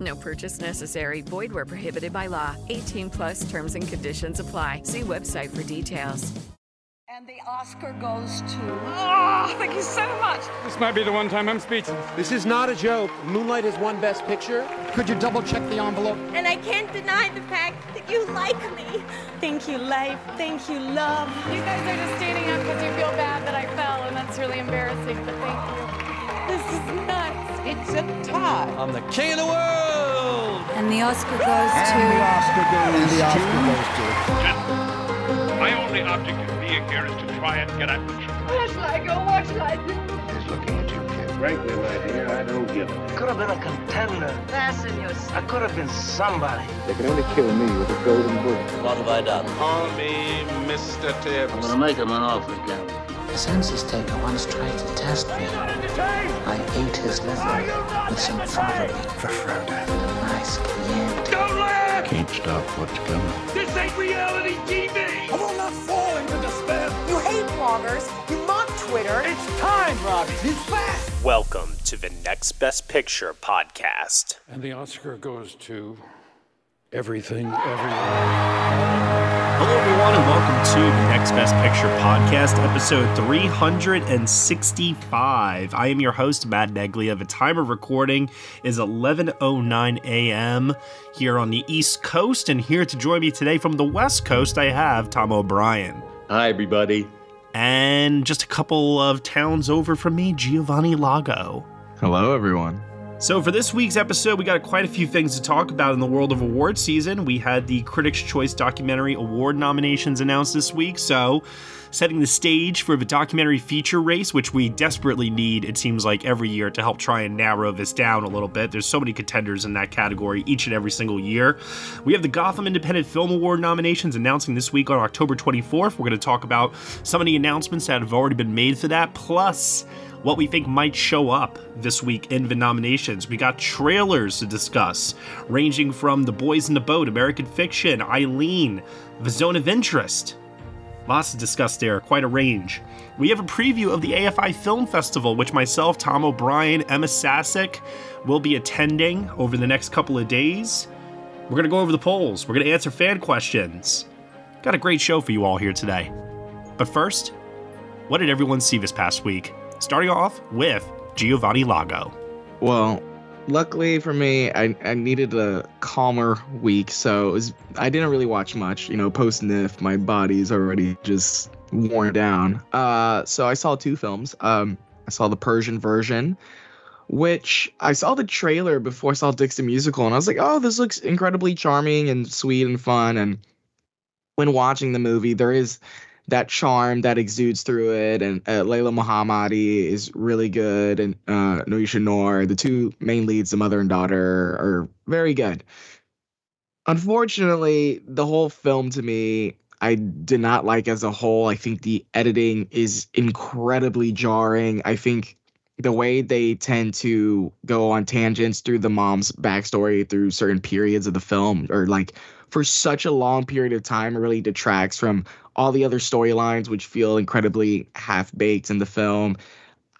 No purchase necessary. Void where prohibited by law. 18 plus terms and conditions apply. See website for details. And the Oscar goes to. Oh, thank you so much. This might be the one time I'm speechless. This is not a joke. Moonlight has won Best Picture. Could you double check the envelope? And I can't deny the fact that you like me. Thank you, life. Thank you, love. You guys are just standing up because you feel bad that I fell, and that's really embarrassing, but thank you. This is nuts. It's a tie. I'm the king of the world. And the Oscar goes and to. The Oscar goes and the Oscar to... goes to. Gentlemen, my only object in being here is to try and get at the truth. Where shall I go? What shall I do? He's looking at you, kid. Frankly, my dear, I don't give a. Could have been a contender. Fasten your I could have been somebody. They can only kill me with a golden bullet. What have I done? Call me Mr. Tibbs. I'm gonna make him an offer again. The census taker once tried to test me. I ate his liver with some fava bean for Frodo. Nice Chianti. Don't laugh! Can't stop what's coming. This ain't reality TV! I will not fall into despair. You hate bloggers. You mock Twitter. It's time, Robbie. It's fast. Welcome to the Next Best Picture podcast. And the Oscar goes to Everything, Everywhere. Hello, everyone, and welcome to the Next Best Picture podcast, episode 365. I am your host, Matt Neglia. The time of recording is 11:09 a.m. here on the East Coast, and here to join me today from the West Coast, I have Tom O'Brien. Hi, everybody. And just a couple of towns over from me, Giovanni Lago. Hello, everyone. So, for this week's episode, we got quite a few things to talk about in the world of award season. We had the Critics' Choice Documentary Award nominations announced this week, so setting the stage for the documentary feature race, which we desperately need, it seems like, every year to help try and narrow this down a little bit. There's so many contenders in that category each and every single year. We have the Gotham Independent Film Award nominations announcing this week on October 24th. We're going to talk about some of the announcements that have already been made for that, plus what we think might show up this week in the nominations. We got trailers to discuss, ranging from The Boys in the Boat, American Fiction, Eileen, The Zone of Interest. Lots to discuss there, quite a range. We have a preview of the AFI Film Festival, which myself, Tom O'Brien, Emma Sasick will be attending over the next couple of days. We're going to go over the polls, we're going to answer fan questions. Got a great show for you all here today. But first, what did everyone see this past week? Starting off with Giovanni Lago. Well, luckily for me, I, I needed a calmer week, so was, I didn't really watch much. You know, post NYFF, my body's already just worn down. Uh, so I saw two films. Um, I saw the Persian version, which I saw the trailer before I saw Dicks the Musical, and I was like, oh, this looks incredibly charming and sweet and fun. And when watching the movie, there is that charm that exudes through it. And uh, Layla Mohammadi is really good, and uh, Niousha Noor, the two main leads, the mother and daughter, are very good. Unfortunately, the whole film to me, I did not like as a whole. I think the editing is incredibly jarring. I think the way they tend to go on tangents through the mom's backstory through certain periods of the film, or like for such a long period of time, really detracts from all the other storylines, which feel incredibly half baked in the film.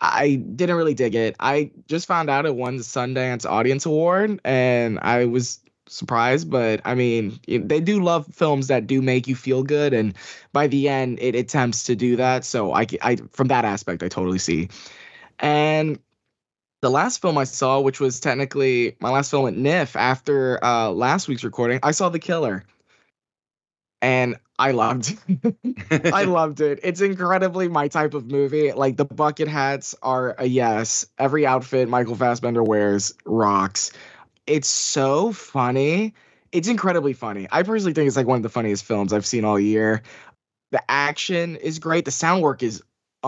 I didn't really dig it. I just found out it won the Sundance Audience Award, and I was surprised. But I mean, they do love films that do make you feel good, and by the end, it attempts to do that. So I, I from that aspect, I totally see. And the last film I saw, which was technically my last film at NYFF after uh, last week's recording, I saw The Killer. And I loved. I loved it. It's incredibly my type of movie. Like the bucket hats are a yes. Every outfit Michael Fassbender wears rocks. It's so funny. It's incredibly funny. I personally think it's like one of the funniest films I've seen all year. The action is great. The sound work is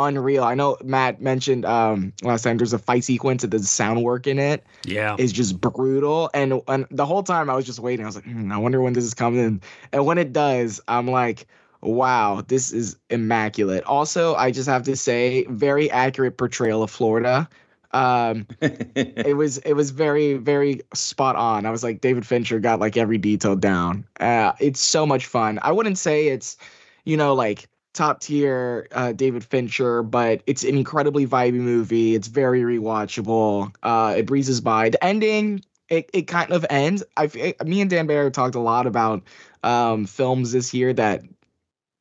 unreal. I know Matt mentioned um last time there's a fight sequence that the sound work in it yeah is just brutal. And and the whole time I was just waiting. I was like, hmm, I wonder when this is coming. And when it does, I'm like, wow, this is immaculate. Also, I just have to say, very accurate portrayal of Florida. Um it was it was very, very spot on. I was like, David Fincher got like every detail down. Uh it's so much fun. I wouldn't say it's, you know, like top tier uh, David Fincher, but it's an incredibly vibey movie. It's very rewatchable. Uh, it breezes by. The ending, it, it kind of ends. I me and Dan Bayer talked a lot about um, films this year that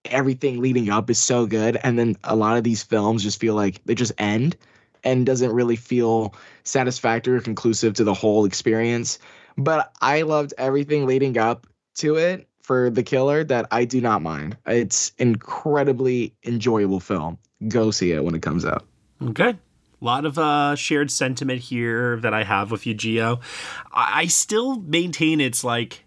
everything leading up is so good, and then a lot of these films just feel like they just end and doesn't really feel satisfactory or conclusive to the whole experience. But I loved everything leading up to it for The Killer that I do not mind. It's incredibly enjoyable film. Go see it when it comes out. Okay. A lot of uh, shared sentiment here that I have with you, Geo. I-, I still maintain it's like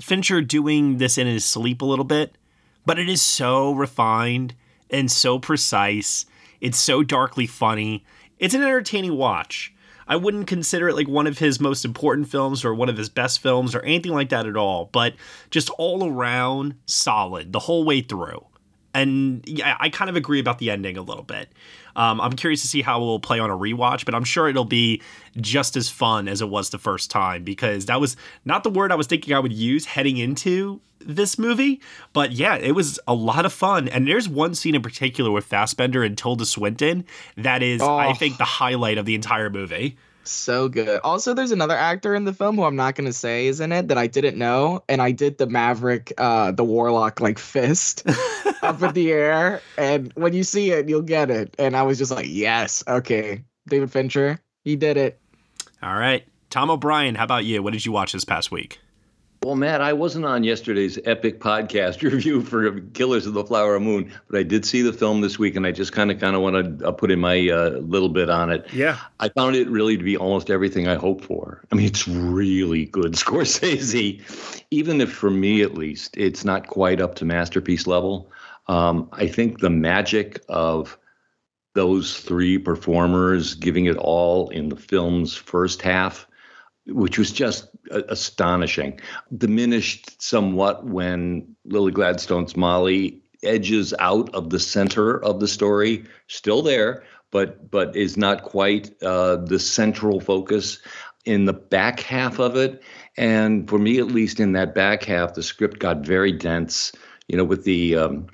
Fincher doing this in his sleep a little bit, but it is so refined and so precise. It's so darkly funny. It's an entertaining watch. I wouldn't consider it like one of his most important films or one of his best films or anything like that at all, but just all around solid the whole way through. And yeah, I kind of agree about the ending a little bit. Um, I'm curious to see how it will play on a rewatch, but I'm sure it'll be just as fun as it was the first time because that was not the word I was thinking I would use heading into this movie. But yeah, it was a lot of fun. And there's one scene in particular with Fassbender and Tilda Swinton that is, oh. I think, the highlight of the entire movie. So good. Also, there's another actor in the film who I'm not gonna say is in it that I didn't know, and I did the Maverick, uh, the Warlock like fist up in the air, and when you see it, you'll get it. And I was just like, yes, okay, David Fincher, he did it. All right, Tom O'Brien, how about you? What did you watch this past week? Well, Matt, I wasn't on yesterday's epic podcast review for Killers of the Flower Moon, but I did see the film this week, and I just kind of kind of want to uh, put in my uh, little bit on it. Yeah, I found it really to be almost everything I hoped for. I mean, it's really good Scorsese, even if for me at least, it's not quite up to masterpiece level. Um, I think the magic of those three performers giving it all in the film's first half which was just astonishing. Diminished somewhat when Lily Gladstone's Molly edges out of the center of the story, still there, but but is not quite uh, the central focus in the back half of it. And for me, at least, in that back half, the script got very dense. You know, with the um,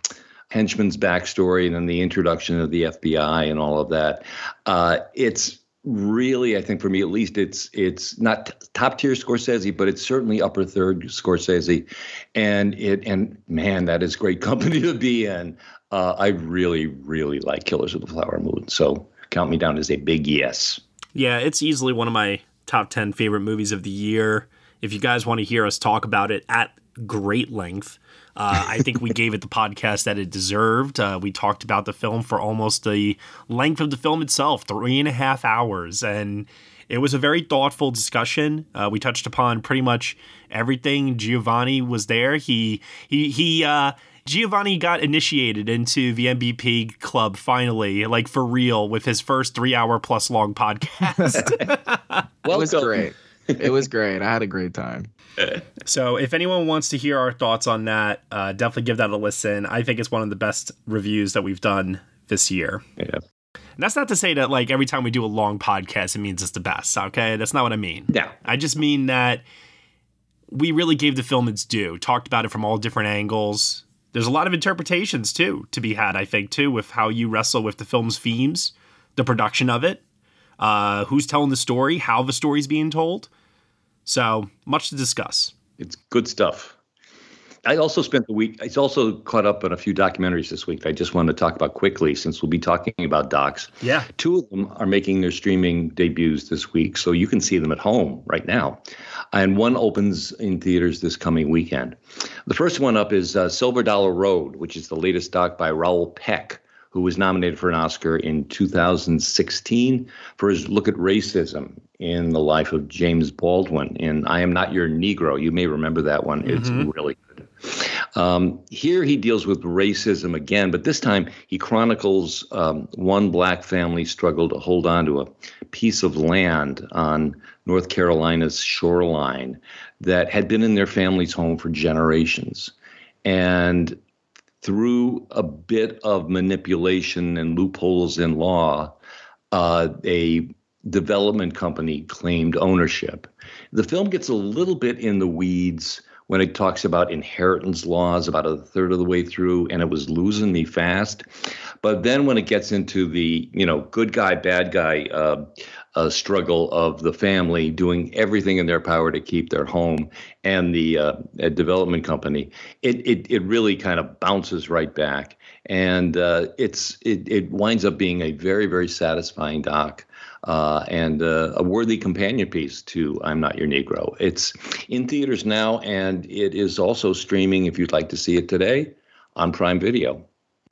henchman's backstory and then the introduction of the FBI and all of that. Uh, it's really, I think for me at least, it's it's not top tier Scorsese, but it's certainly upper third Scorsese, and it and man, that is great company to be in. Uh, I really, really like Killers of the Flower Moon, so count me down as a big yes. Yeah, it's easily one of my top ten favorite movies of the year. If you guys want to hear us talk about it at great length, uh, I think we gave it the podcast that it deserved. Uh, we talked about the film for almost the length of the film itself, three and a half hours, and it was a very thoughtful discussion. Uh, we touched upon pretty much everything. Giovanni was there. He he he. Uh, Giovanni got initiated into the MVP club finally, like for real, with his first three hour plus long podcast. well, it was great. It was great. I had a great time so if anyone wants to hear our thoughts on that, uh, definitely give that a listen. I think it's one of the best reviews that we've done this year. Yeah. And that's not to say that like every time we do a long podcast, it means it's the best. Okay, that's not what I mean. Yeah. I just mean that we really gave the film its due. Talked about it from all different angles. There's a lot of interpretations too to be had. I think too with how you wrestle with the film's themes, the production of it, uh, who's telling the story, how the story's being told. So much to discuss. It's good stuff. I also spent the week. It's also caught up on a few documentaries this week. That I just wanted to talk about quickly, since we'll be talking about docs. Yeah. Two of them are making their streaming debuts this week, so you can see them at home right now. And one opens in theaters this coming weekend. The first one up is uh, Silver Dollar Road, which is the latest doc by Raoul Peck, who was nominated for an Oscar in 2016 for his look at racism in the life of James Baldwin in I Am Not Your Negro. You may remember that one. Mm-hmm. It's really good. Um, here he deals with racism again, but this time he chronicles um, one black family struggle to hold on to a piece of land on North Carolina's shoreline that had been in their family's home for generations. And through a bit of manipulation and loopholes in law, uh, a development company claimed ownership. The film gets a little bit in the weeds when it talks about inheritance laws about a third of the way through, and it was losing me fast. But then when it gets into the you know good guy bad guy uh, uh, struggle of the family doing everything in their power to keep their home and the uh, development company, it, it it really kind of bounces right back, and uh, it's it it winds up being a very very satisfying doc. Uh, and uh, a worthy companion piece to I'm Not Your Negro. It's in theaters now, and it is also streaming if you'd like to see it today on Prime Video.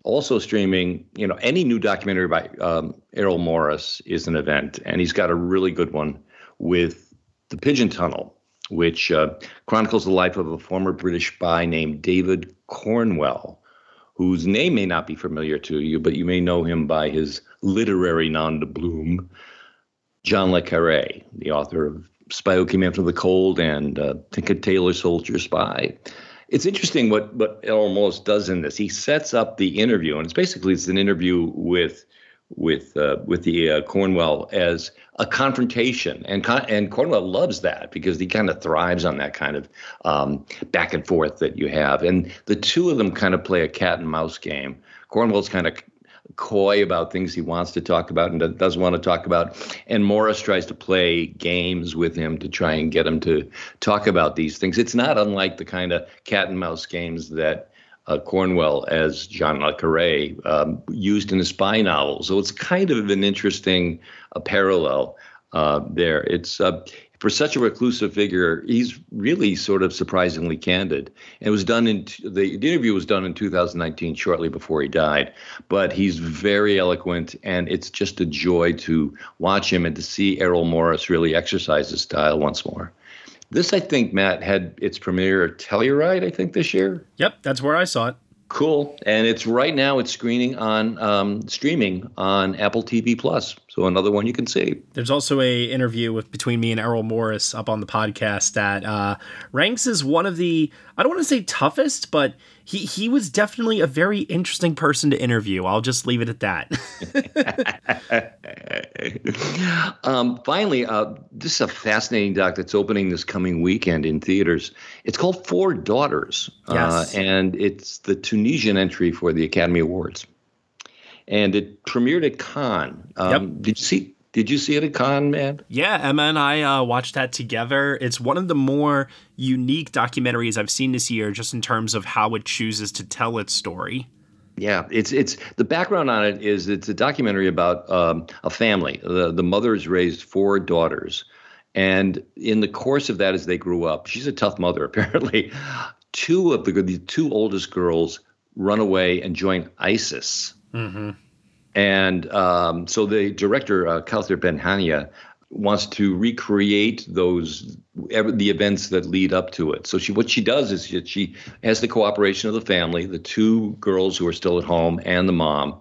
Also streaming, you know, any new documentary by um, Errol Morris is an event, and he's got a really good one with The Pigeon Tunnel, which uh, chronicles the life of a former British spy named David Cornwell, whose name may not be familiar to you, but you may know him by his literary nom de plume, John Le Carre, the author of Spy Who Came After the Cold and uh, Tinker Tailor Soldier Spy. It's interesting what what Morris does in this. He sets up the interview, and it's basically it's an interview with with uh, with the uh, Cornwell as a confrontation, and Con- and Cornwell loves that because he kind of thrives on that kind of um, back and forth that you have, and the two of them kind of play a cat and mouse game. Cornwell's kind of coy about things he wants to talk about and doesn't want to talk about. And Morris tries to play games with him to try and get him to talk about these things. It's not unlike the kind of cat and mouse games that uh, Cornwell as John Le Carre um, used in the spy novels. So it's kind of an interesting uh, parallel uh, there. It's uh, for such a reclusive figure, he's really sort of surprisingly candid. And it was done in the, the interview was done in 2019, shortly before he died. But he's very eloquent, and it's just a joy to watch him and to see Errol Morris really exercise his style once more. This, I think, Matt had its premiere at Telluride, I think, this year. Yep, that's where I saw it. Cool, and it's right now. It's screening on um, streaming on Apple TV Plus. So another one you can see. There's also a interview with between me and Errol Morris up on the podcast that uh, ranks as one of the I don't want to say toughest, but he he was definitely a very interesting person to interview. I'll just leave it at that. um, finally, uh, this is a fascinating doc that's opening this coming weekend in theaters. It's called Four Daughters, yes. uh, and it's the Tunisian entry for the Academy Awards and it premiered at Cannes. Um, yep. Did you see? Did you see it at Cannes, man? Yeah, Emma and I uh, watched that together. It's one of the more unique documentaries I've seen this year, just in terms of how it chooses to tell its story. Yeah, it's it's the background on it is it's a documentary about um, a family. The the mother's raised four daughters, and in the course of that, as they grew up, she's a tough mother apparently. Two of the the two oldest girls run away and join ISIS. Mm-hmm. And um, so the director, uh, Ben Hania, wants to recreate those the events that lead up to it. So she what she does is she, she has the cooperation of the family, the two girls who are still at home, and the mom.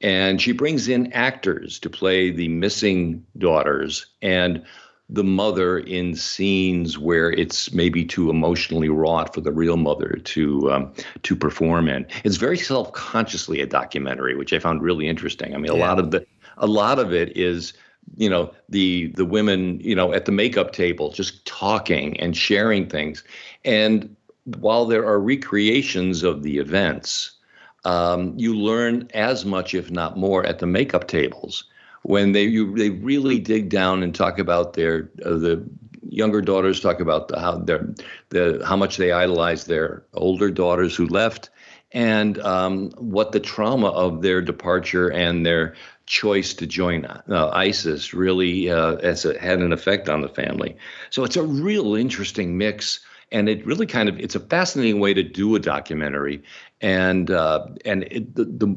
And she brings in actors to play the missing daughters and the mother in scenes where it's maybe too emotionally wrought for the real mother to um, to perform in. It's very self consciously a documentary, which I found really interesting. I mean, a Yeah. lot of the a lot of it is you know the the women you know at the makeup table just talking and sharing things and while there are recreations of the events um, you learn as much if not more at the makeup tables when they you they really dig down and talk about their uh, the younger daughters talk about the, how their the how much they idolize their older daughters who left, and um, what the trauma of their departure and their choice to join uh, ISIS really uh, a, had an effect on the family. So it's a real interesting mix, and it really kind of it's a fascinating way to do a documentary, and uh, and it, the, the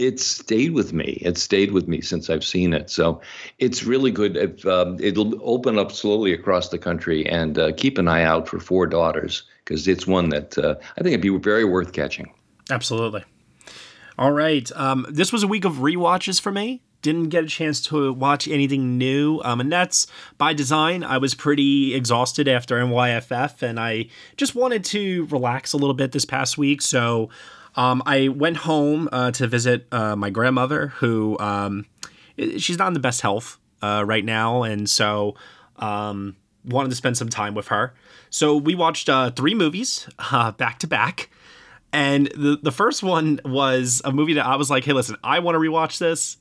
it stayed with me. It stayed with me since I've seen it. So it's really good. If, um, it'll open up slowly across the country and uh, keep an eye out for Four Daughters because it's one that uh, I think it'd be very worth catching. Absolutely. All right. Um, this was a week of rewatches for me. Didn't get a chance to watch anything new. Um, and that's by design. I was pretty exhausted after NYFF and I just wanted to relax a little bit this past week. So um, I went home uh, to visit uh, my grandmother, who um, she's not in the best health uh, right now, and so um, wanted to spend some time with her. So we watched uh, three movies uh, back to back, and the the first one was a movie that I was like, "Hey, listen, I want to rewatch this.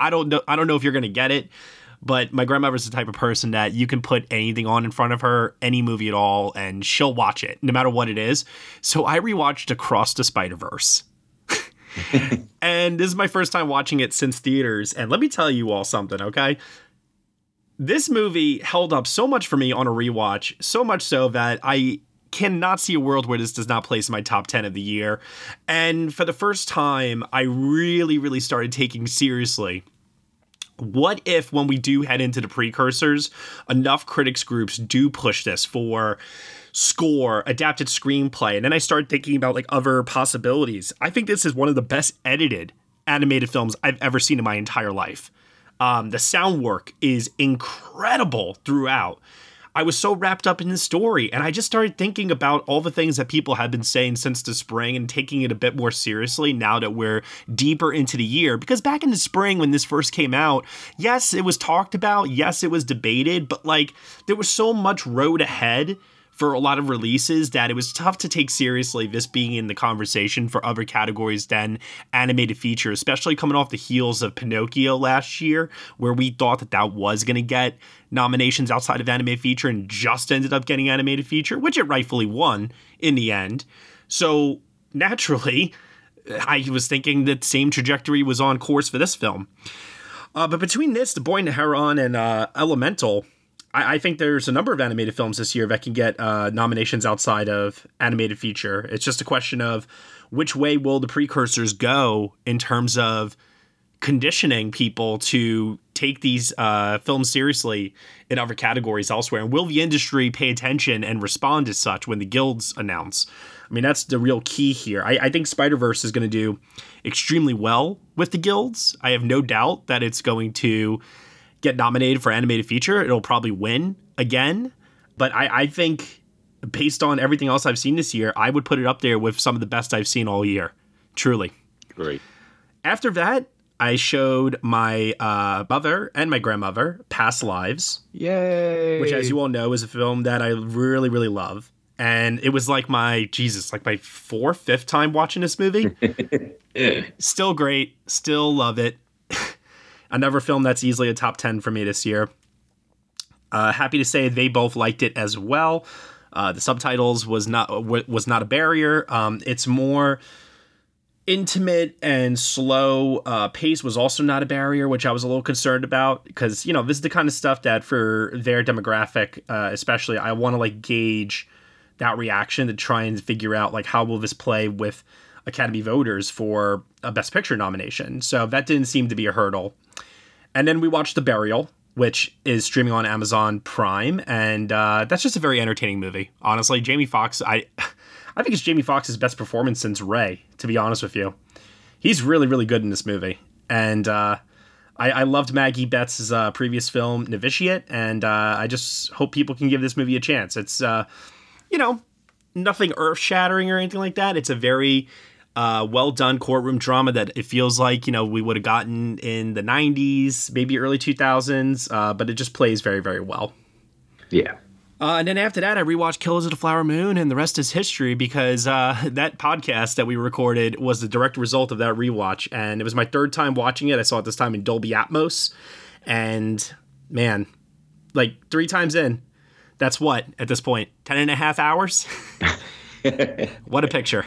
I don't know, I don't know if you're gonna get it." But my grandmother's the type of person that you can put anything on in front of her, any movie at all, and she'll watch it, no matter what it is. So I rewatched Across the Spider Verse. and this is my first time watching it since theaters. And let me tell you all something, okay? This movie held up so much for me on a rewatch, so much so that I cannot see a world where this does not place in my top 10 of the year. And for the first time, I really, really started taking seriously what if when we do head into the precursors enough critics groups do push this for score adapted screenplay? And then i start thinking about like other possibilities. I think this is one of the best edited animated films i've ever seen in my entire life. Um, the sound work is incredible throughout I was so wrapped up in the story, and I just started thinking about all the things that people have been saying since the spring and taking it a bit more seriously now that we're deeper into the year. Because back in the spring, when this first came out, yes, it was talked about, yes, it was debated, but like there was so much road ahead for a lot of releases that it was tough to take seriously this being in the conversation for other categories than animated feature, especially coming off the heels of Pinocchio last year, where we thought that that was going to get nominations outside of animated feature and just ended up getting animated feature, which it rightfully won in the end. So naturally, I was thinking that same trajectory was on course for this film. Uh, but between this, The Boy and the Heron, and uh, Elemental, I, I, think there's a number of animated films this year that can get uh, nominations outside of animated feature. It's just a question of which way will the precursors go in terms of conditioning people to take these uh, films seriously in other categories elsewhere? And will the industry pay attention and respond as such when the guilds announce? I mean, that's the real key here. I, I think Spider Verse is going to do extremely well with the guilds. I have no doubt that it's going to get nominated for animated feature. It'll probably win again. But I, I think based on everything else I've seen this year, I would put it up there with some of the best I've seen all year. Truly. Great. After that, I showed my uh, mother and my grandmother Past Lives. Yay! Which, as you all know, is a film that I really, really love. And it was like my, Jesus, like my fourth, fifth time watching this movie. Still great. Still love it. Another film that's easily a top 10 for me this year. Uh, happy to say they both liked it as well. Uh, the subtitles was not was not a barrier. Um, it's more intimate and slow uh, pace was also not a barrier, which I was a little concerned about because you know this is the kind of stuff that for their demographic, uh, especially, I want to like gauge that reaction to try and figure out like how will this play with Academy voters for a Best Picture nomination. So that didn't seem to be a hurdle. And then we watched The Burial, which is streaming on Amazon Prime, and uh, that's just a very entertaining movie. Honestly, Jamie Foxx, I, I think it's Jamie Foxx's best performance since Ray. To be honest with you, he's really, really good in this movie, and uh, I, I, loved Maggie Betts' uh, previous film Novitiate, and uh, I just hope people can give this movie a chance. It's, uh, you know, nothing earth shattering or anything like that. It's a very uh, well done courtroom drama that it feels like you know we would have gotten in the 90s maybe early 2000s uh, but it just plays very very well yeah uh, and then after that, I rewatched Killers of the Flower Moon, and the rest is history because uh, that podcast that we recorded was the direct result of that rewatch. And it was my third time watching it. I saw it this time in Dolby Atmos. And man, like three times in, That's what at this point? 10 and a half hours? what a picture.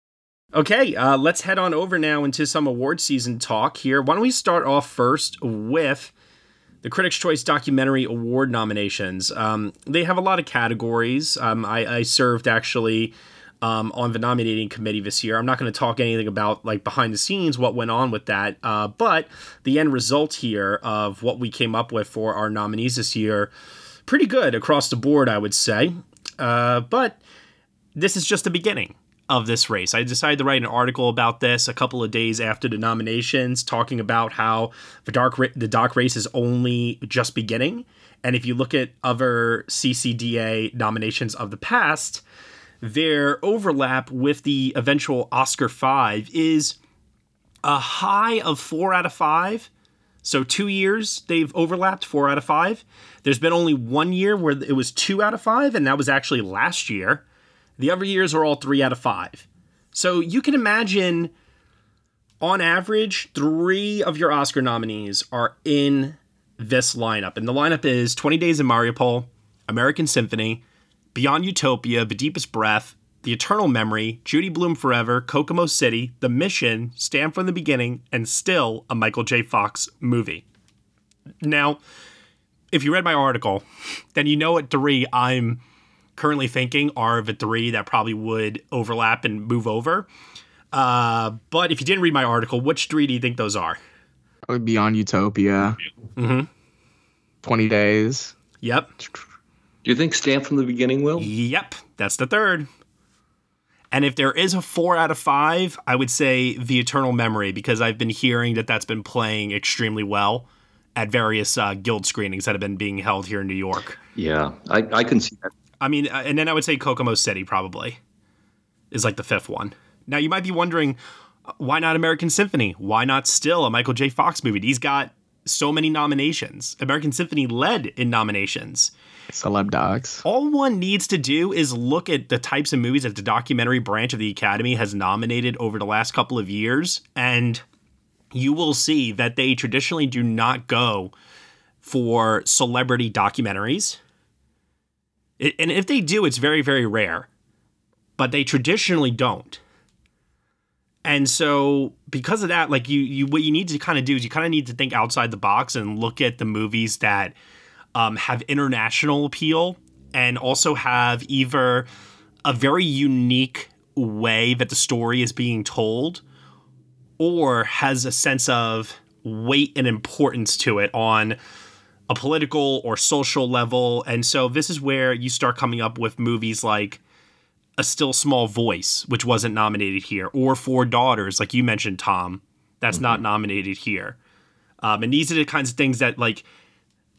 Okay, uh, let's head on over now into some award season talk here. Why don't we start off first with the Critics' Choice Documentary Award nominations? Um, they have a lot of categories. Um, I, I, served actually um, on the nominating committee this year. I'm not going to talk anything about like behind the scenes what went on with that, uh, but the end result here of what we came up with for our nominees this year, pretty good across the board, I would say. Uh, but this is just the beginning of this race. I decided to write an article about this a couple of days after the nominations, talking about how the dark the doc race is only just beginning. And if you look at other CCDA nominations of the past, their overlap with the eventual Oscar five is a high of four out of five. So two years they've overlapped four out of five. There's been only one year where it was two out of five, and that was actually last year. The other years are all three out of five. So you can imagine, on average, three of your Oscar nominees are in this lineup. And the lineup is 20 Days in Mariupol, American Symphony, Beyond Utopia, The Deepest Breath, The Eternal Memory, Judy Blume Forever, Kokomo City, The Mission, Stamped from the Beginning, and still a Michael J. Fox movie. Now, if you read my article, then you know at three I'm currently thinking are the three that probably would overlap and move over. Uh, but if you didn't read my article, which three do you think those are? Probably Beyond Utopia. Mm-hmm. 20 Days. Yep. Do you think Stamp from the Beginning will? Yep. That's the third. And if there is a four out of five, I would say The Eternal Memory, because I've been hearing that that's been playing extremely well at various uh, guild screenings that have been being held here in New York. Yeah, I, I can see that. I mean, uh, and then I would say Kokomo City probably is like the fifth one. Now you might be wondering, uh, why not American Symphony? Why not still a Michael J. Fox movie? He's got so many nominations. American Symphony led in nominations. Celeb docs. All one needs to do is look at the types of movies that the documentary branch of the Academy has nominated over the last couple of years, and you will see that they traditionally do not go for celebrity documentaries. And if they do, it's very, very rare, but they traditionally don't. And so, because of that, like you, you, what you need to kind of do is you kind of need to think outside the box and look at the movies that um, have international appeal and also have either a very unique way that the story is being told or has a sense of weight and importance to it on a political or social level. And so this is where you start coming up with movies like A Still Small Voice, which wasn't nominated here, or Four Daughters, like you mentioned, Tom, that's mm-hmm. not nominated here. Um, and these are the kinds of things that, like,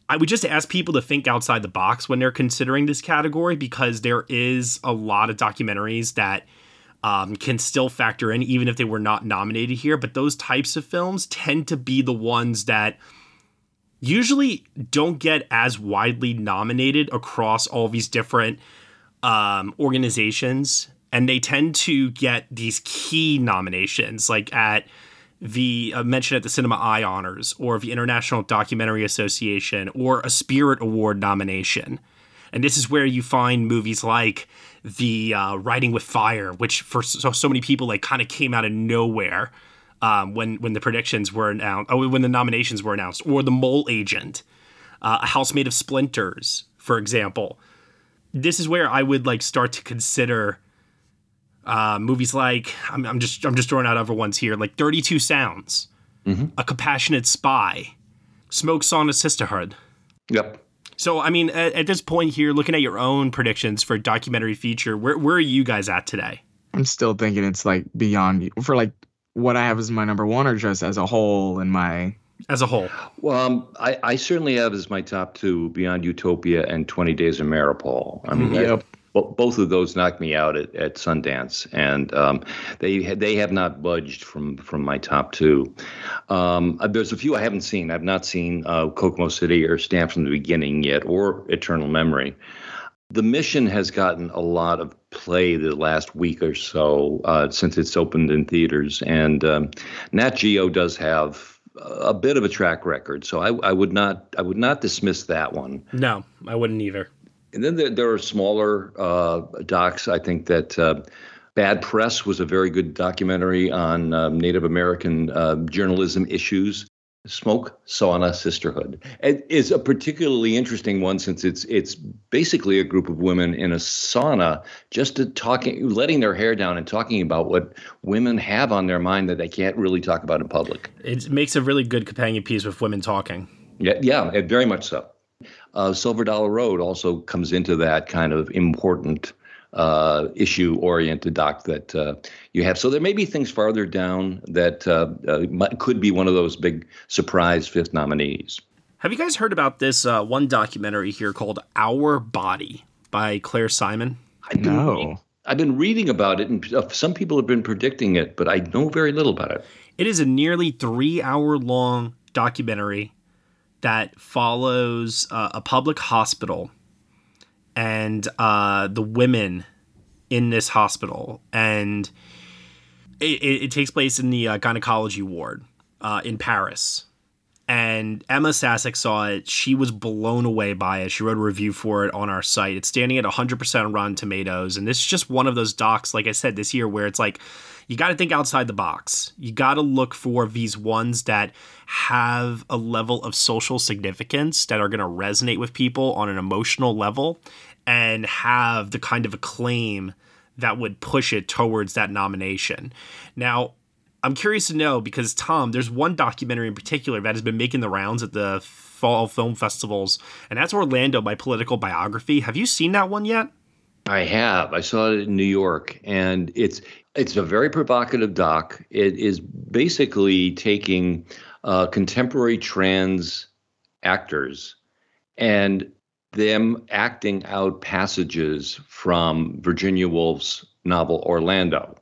I would just ask people to think outside the box when they're considering this category because there is a lot of documentaries that um, can still factor in, even if they were not nominated here. But those types of films tend to be the ones that usually don't get as widely nominated across all these different um, organizations. And they tend to get these key nominations, like at the uh, mention at the Cinema Eye Honors or the International Documentary Association or a Spirit Award nomination. And this is where you find movies like the uh, Writing with Fire, which for so, so many people like kind of came out of nowhere um, when when the predictions were announced, oh, when the nominations were announced, or the Mole Agent, uh, A House Made of Splinters, for example. This is where I would like start to consider uh, movies like I'm, I'm, just I'm just throwing out other ones here, like Thirty Two Sounds, mm-hmm. A Compassionate Spy, Smoke Sauna Sisterhood. Yep. So I mean, at, at, this point here, looking at your own predictions for documentary feature, where where are you guys at today? I'm still thinking it's like beyond for like what I have as my number one, or just as a whole in my as a whole? Well, um, I, I certainly have as my top two Beyond Utopia and 20 Days of Mariupol. I mean, Yep. I- bo- both of those knocked me out at, at Sundance, and um, they they have not budged from from my top two. Um, uh, there's a few I haven't seen. I've not seen uh, Kokomo City or Stamped from the Beginning yet, or Eternal Memory. The mission has gotten a lot of play the last week or so uh, since it's opened in theaters, and um, Nat Geo does have a bit of a track record, so I, I would not I would not dismiss that one. No, I wouldn't either. And then there, there are smaller uh, docs. I think that uh, Bad Press was a very good documentary on um, Native American uh, journalism issues. Smoke Sauna Sisterhood it is a particularly interesting one since it's it's basically a group of women in a sauna just to talking, letting their hair down and talking about what women have on their mind that they can't really talk about in public. It makes a really good companion piece with women talking. Yeah, yeah, it- very much so. Uh, Silver Dollar Road also comes into that kind of important uh, issue-oriented doc that uh, you have. So there may be things farther down that uh, uh, could be one of those big surprise fifth nominees. Have you guys heard about this uh, one documentary here called Our Body by Claire Simon? I know. I've been reading about it, and uh, some people have been predicting it, but I know very little about it. It is a nearly three hour long documentary that follows uh, a public hospital and uh, the women in this hospital. And it, it, it takes place in the uh, gynecology ward uh, in Paris. And Emma Sasek saw it. She was blown away by it. She wrote a review for it on our site. It's standing at 100% on Rotten Tomatoes. And this is just one of those docs, like I said, this year where it's like, you got to think outside the box. You got to look for these ones that have a level of social significance that are going to resonate with people on an emotional level and have the kind of acclaim that would push it towards that nomination. Now, I'm curious to know because Tom, there's one documentary in particular that has been making the rounds at the fall film festivals, and that's Orlando My Political Biography. Have you seen that one yet? I have. I saw it in New York, and it's it's a very provocative doc. It is basically taking uh, contemporary trans actors and them acting out passages from Virginia Woolf's novel Orlando,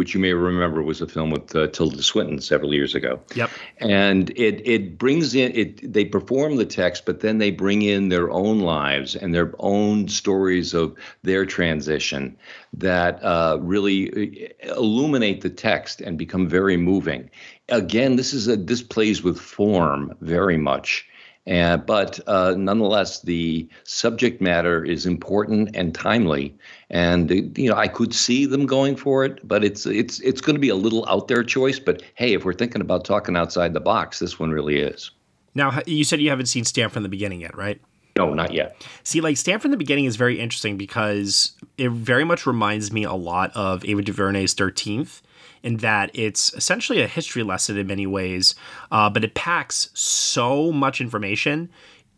which you may remember was a film with uh, Tilda Swinton several years ago. Yep. And it it brings in it. They perform the text, but then they bring in their own lives and their own stories of their transition that uh, really illuminate the text and become very moving. Again, this is a this plays with form very much. And, but uh, nonetheless, the subject matter is important and timely, and you know I could see them going for it, but it's it's it's going to be a little out there choice. But hey, if we're thinking about talking outside the box, this one really is. Now, you said you haven't seen Stamp from the beginning yet, right? No, not yet. See, like Stamp from the beginning is very interesting because it very much reminds me a lot of Ava DuVernay's Thirteenth, in that it's essentially a history lesson in many ways, uh, but it packs so much information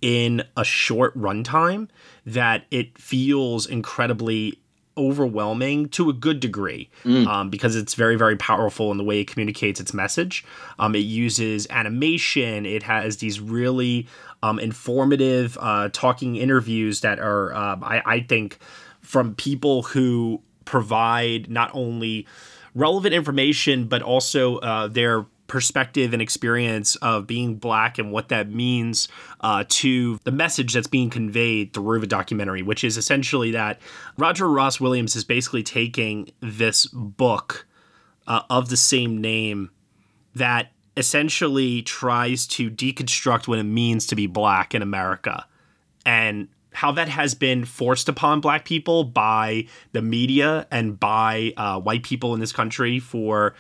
in a short runtime that it feels incredibly overwhelming to a good degree um, because it's very very powerful in the way it communicates its message. Um, it uses animation. It has these really um, informative uh, talking interviews that are um, I, I think from people who provide not only relevant information but also uh, their perspective and experience of being black and what that means uh, to the message that's being conveyed through the documentary, which is essentially that Roger Ross Williams is basically taking this book uh, of the same name that essentially tries to deconstruct what it means to be black in America and how that has been forced upon black people by the media and by uh, white people in this country for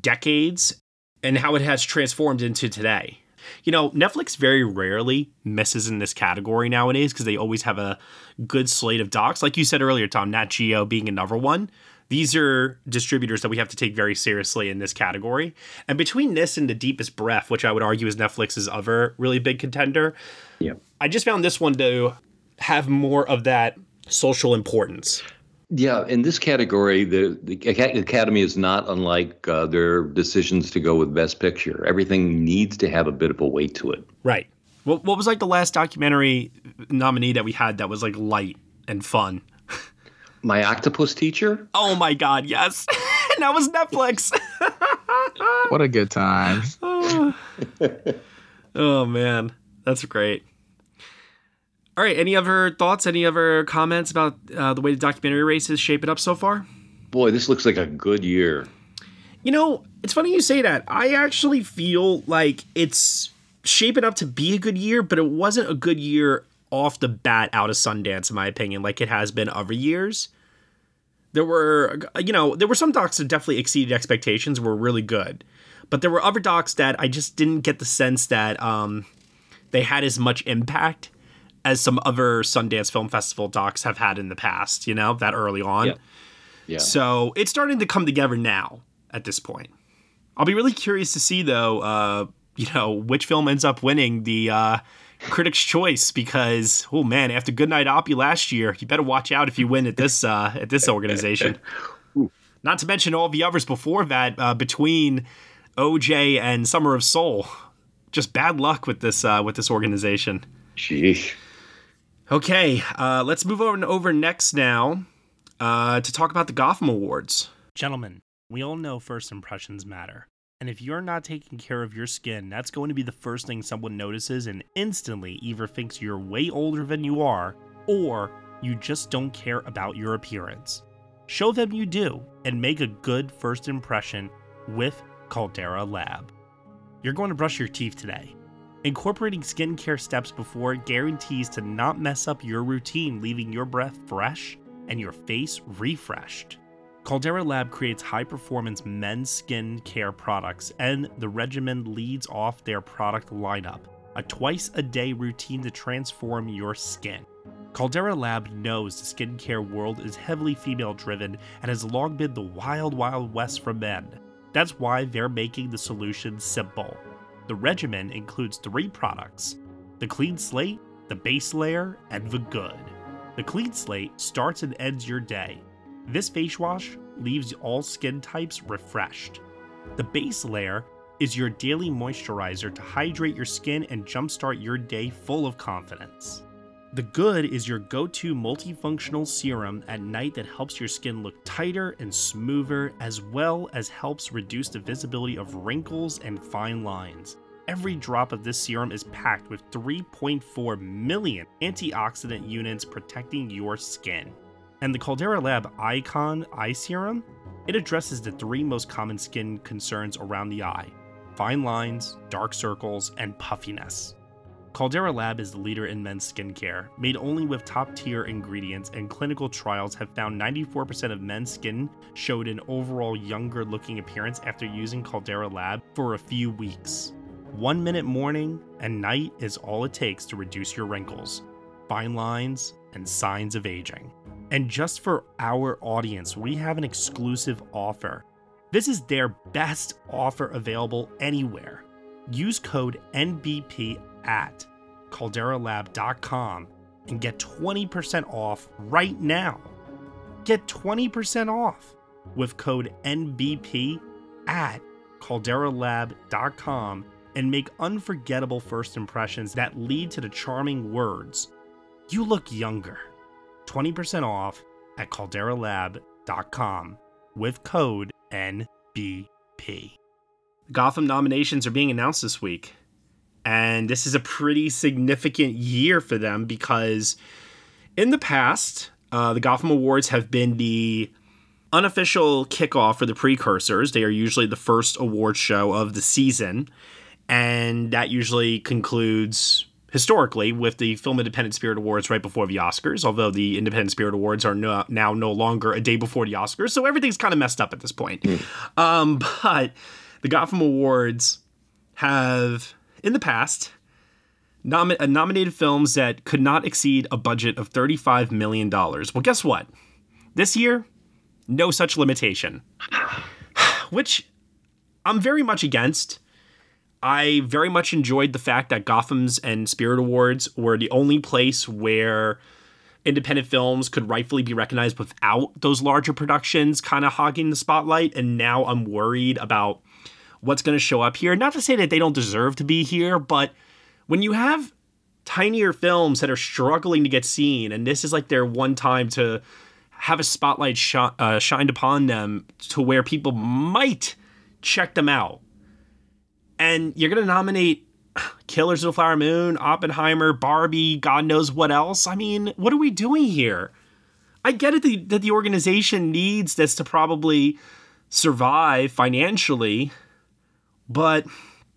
decades and how it has transformed into today. You know, Netflix very rarely misses in this category nowadays because they always have a good slate of docs. Like you said earlier, Tom, Nat Geo being another one. These are distributors that we have to take very seriously in this category. And between this and The Deepest Breath, which I would argue is Netflix's other really big contender, yeah. I just found this one to have more of that social importance. Yeah, in this category, the, the Academy is not unlike uh, their decisions to go with Best Picture. Everything needs to have a bit of a weight to it. Right. What, what was like the last documentary nominee that we had that was like light and fun? My Octopus Teacher? Oh my God, yes. and that was Netflix. what a good time. oh man, that's great. All right. Any other thoughts? Any other comments about uh, the way the documentary race is shaping up so far? Boy, this looks like a good year. You know, it's funny you say that. I actually feel like it's shaping up to be a good year, but it wasn't a good year off the bat out of Sundance, in my opinion, like it has been other years. There were, you know, there were some docs that definitely exceeded expectations, were really good, but there were other docs that I just didn't get the sense that um, they had as much impact as some other Sundance Film Festival docs have had in the past, you know, that early on. Yeah. yeah. So it's starting to come together now at this point. I'll be really curious to see, though, uh, you know, which film ends up winning the uh, Critics' Choice because, oh man, after Goodnight Oppy last year, you better watch out if you win at this uh, at this organization. Not to mention all the others before that, uh, between OJ and Summer of Soul. Just bad luck with this uh, with this organization. Sheesh. Okay, uh, let's move on over next now uh, to talk about the Gotham Awards. Gentlemen, we all know first impressions matter. And if you're not taking care of your skin, that's going to be the first thing someone notices and instantly either thinks you're way older than you are, or you just don't care about your appearance. Show them you do and make a good first impression with Caldera Lab. You're going to brush your teeth today. Incorporating skincare steps before guarantees to not mess up your routine, leaving your breath fresh and your face refreshed. Caldera Lab creates high performance men's skin care products, and the regimen leads off their product lineup a twice a day routine to transform your skin. Caldera Lab knows the skincare world is heavily female driven and has long been the wild, wild west for men. That's why they're making the solution simple. The regimen includes three products the Clean Slate, the Base Layer, and the Good. The Clean Slate starts and ends your day. This face wash leaves all skin types refreshed. The Base Layer is your daily moisturizer to hydrate your skin and jumpstart your day full of confidence. The Good is your go to multifunctional serum at night that helps your skin look tighter and smoother, as well as helps reduce the visibility of wrinkles and fine lines. Every drop of this serum is packed with 3.4 million antioxidant units protecting your skin. And the Caldera Lab Icon Eye Serum, it addresses the three most common skin concerns around the eye fine lines, dark circles, and puffiness. Caldera Lab is the leader in men's skincare, made only with top tier ingredients, and clinical trials have found 94% of men's skin showed an overall younger looking appearance after using Caldera Lab for a few weeks. One minute morning and night is all it takes to reduce your wrinkles, fine lines, and signs of aging. And just for our audience, we have an exclusive offer. This is their best offer available anywhere. Use code NBP at calderalab.com and get 20% off right now. Get 20% off with code NBP at calderalab.com and make unforgettable first impressions that lead to the charming words, You look younger. 20% off at calderalab.com with code NBP. Gotham nominations are being announced this week. And this is a pretty significant year for them because in the past, uh, the Gotham Awards have been the unofficial kickoff for the precursors. They are usually the first award show of the season. And that usually concludes historically with the Film Independent Spirit Awards right before the Oscars, although the Independent Spirit Awards are no, now no longer a day before the Oscars. So everything's kind of messed up at this point. Mm. Um, but the Gotham Awards have, in the past, nom- uh, nominated films that could not exceed a budget of $35 million. Well, guess what? This year, no such limitation, which I'm very much against. I very much enjoyed the fact that Gotham's and Spirit Awards were the only place where independent films could rightfully be recognized without those larger productions kind of hogging the spotlight. And now I'm worried about what's going to show up here. Not to say that they don't deserve to be here, but when you have tinier films that are struggling to get seen, and this is like their one time to have a spotlight sh- uh, shined upon them to where people might check them out. And you're going to nominate Killers of the Flower Moon, Oppenheimer, Barbie, God knows what else. I mean, what are we doing here? I get it that the, that the organization needs this to probably survive financially, but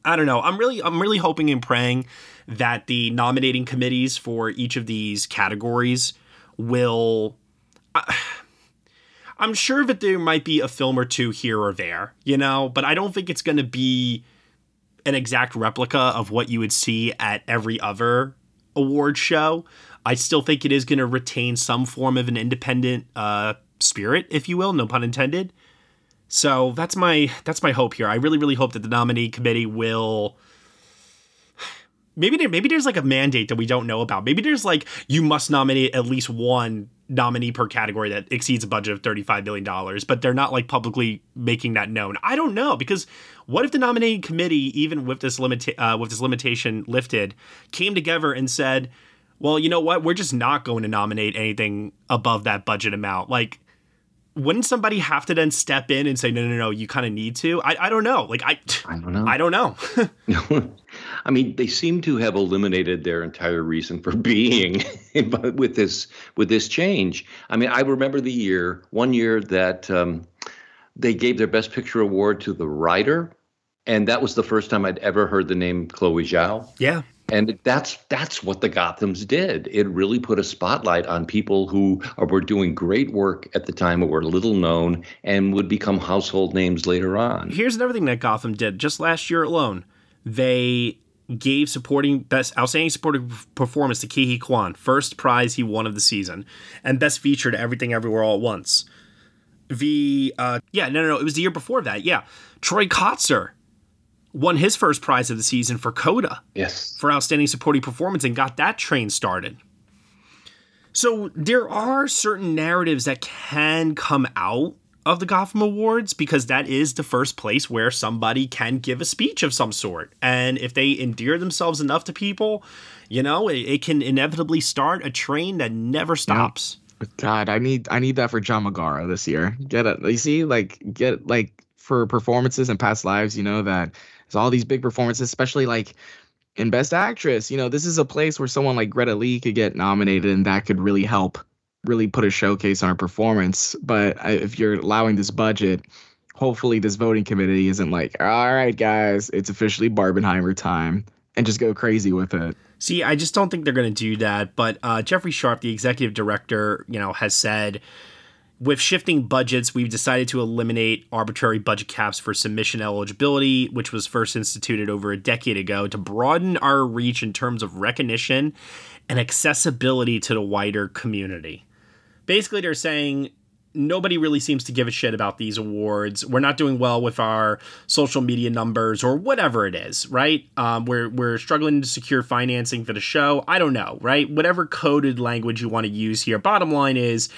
I don't know. I'm really I'm really hoping and praying that the nominating committees for each of these categories will I, I'm sure that there might be a film or two here or there, you know, but I don't think it's going to be an exact replica of what you would see at every other award show. I still think it is going to retain some form of an independent uh, spirit, if you will, no pun intended. So that's my that's my hope here. I really really hope that the nominee committee will maybe there maybe there's like a mandate that we don't know about. Maybe there's like you must nominate at least one nominee per category that exceeds a budget of $35 billion, but they're not like publicly making that known. I don't know because what if the nominating committee, even with this limit uh, with this limitation lifted, came together and said, "Well, you know what? We're just not going to nominate anything above that budget amount." Like wouldn't somebody have to then step in and say no no no you kind of need to? I, I don't know. Like i i don't know. I don't know. I mean they seem to have eliminated their entire reason for being with this with this change. I mean i remember the year one year that um, they gave their best picture award to the Rider and that was the first time i'd ever heard the name chloe zhao. Yeah and that's that's what the Gothams did. It really put a spotlight on people who were doing great work at the time, but were little known, and would become household names later on. Here's another thing that Gotham did just last year alone. They gave supporting best outstanding supporting performance to Huy Quan, first prize he won of the season, and best featured Everything Everywhere All at Once. The uh, yeah no no no it was the year before that yeah Troy Kotsur won his first prize of the season for Coda. Yes. For outstanding supporting performance and got that train started. So there are certain narratives that can come out of the Gotham Awards because that is the first place where somebody can give a speech of some sort. And if they endear themselves enough to people, you know, it, it can inevitably start a train that never stops. God, I need I need that for John Magaro this year. Get it. You see, like get like for performances in past lives, you know, that there's all these big performances, especially like in Best Actress. You know, this is a place where someone like Greta Lee could get nominated, and that could really help, really put a showcase on her performance. But if you're allowing this budget, hopefully this voting committee isn't like, all right, guys, it's officially Barbenheimer time, and just go crazy with it. See, I just don't think they're going to do that. But uh, Jeffrey Sharp, the executive director, you know, has said with shifting budgets, we've decided to eliminate arbitrary budget caps for submission eligibility, which was first instituted over a decade ago, to broaden our reach in terms of recognition and accessibility to the wider community. Basically, they're saying nobody really seems to give a shit about these awards. We're not doing well with our social media numbers or whatever it is, right? Um, we're we're struggling to secure financing for the show. I don't know, right? Whatever coded language you want to use here. Bottom line is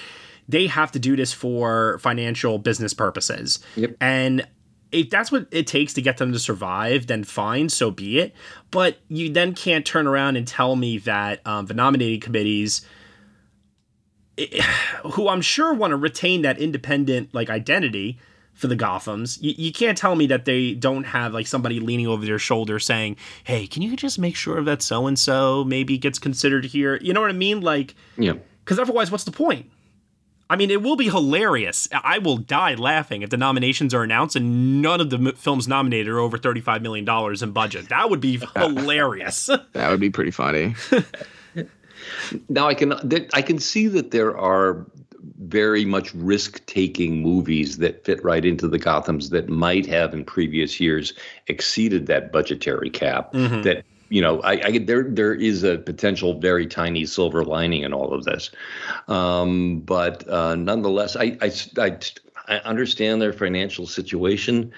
they have to do this for financial business purposes. Yep. And if that's what it takes to get them to survive, then fine, so be it. But you then can't turn around and tell me that um, the nominating committees, who I'm sure want to retain that independent like identity for the Gothams, you, you can't tell me that they don't have like somebody leaning over their shoulder saying, "Hey, can you just make sure that so and so maybe gets considered here?" You know what I mean? Like, yeah. Because otherwise, what's the point? I mean, it will be hilarious. I will die laughing if the nominations are announced and none of the films nominated are over $35 million in budget. That would be hilarious. that would be pretty funny. now I can I can see that there are very much risk-taking movies that fit right into the Gothams that might have in previous years exceeded that budgetary cap Mm-hmm. that you know, I, I there there is a potential very tiny silver lining in all of this, um, but uh, nonetheless, I, I I I understand their financial situation,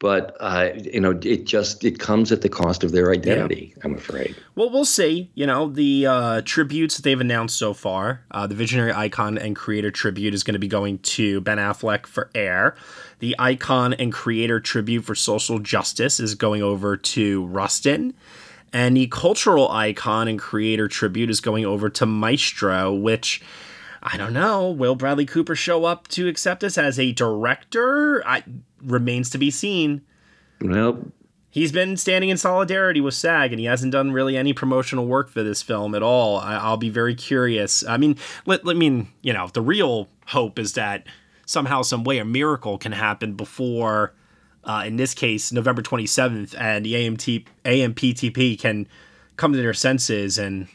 but uh, you know, it just it comes at the cost of their identity. I'm afraid. Well, we'll see. You know, the uh, tributes that they've announced so far, uh, the visionary icon and creator tribute is going to be going to Ben Affleck for Air. The icon and creator tribute for social justice is going over to Rustin. And the cultural icon and creator tribute is going over to Maestro, which I don't know. Will Bradley Cooper show up to accept this as a director? I remains to be seen. Well, He's been standing in solidarity with SAG, and he hasn't done really any promotional work for this film at all. I, will be very curious. I mean, let, let mean, you know, the real hope is that somehow, some way, a miracle can happen before, uh, in this case, November twenty seventh, and the AMT AMPTP can come to their senses and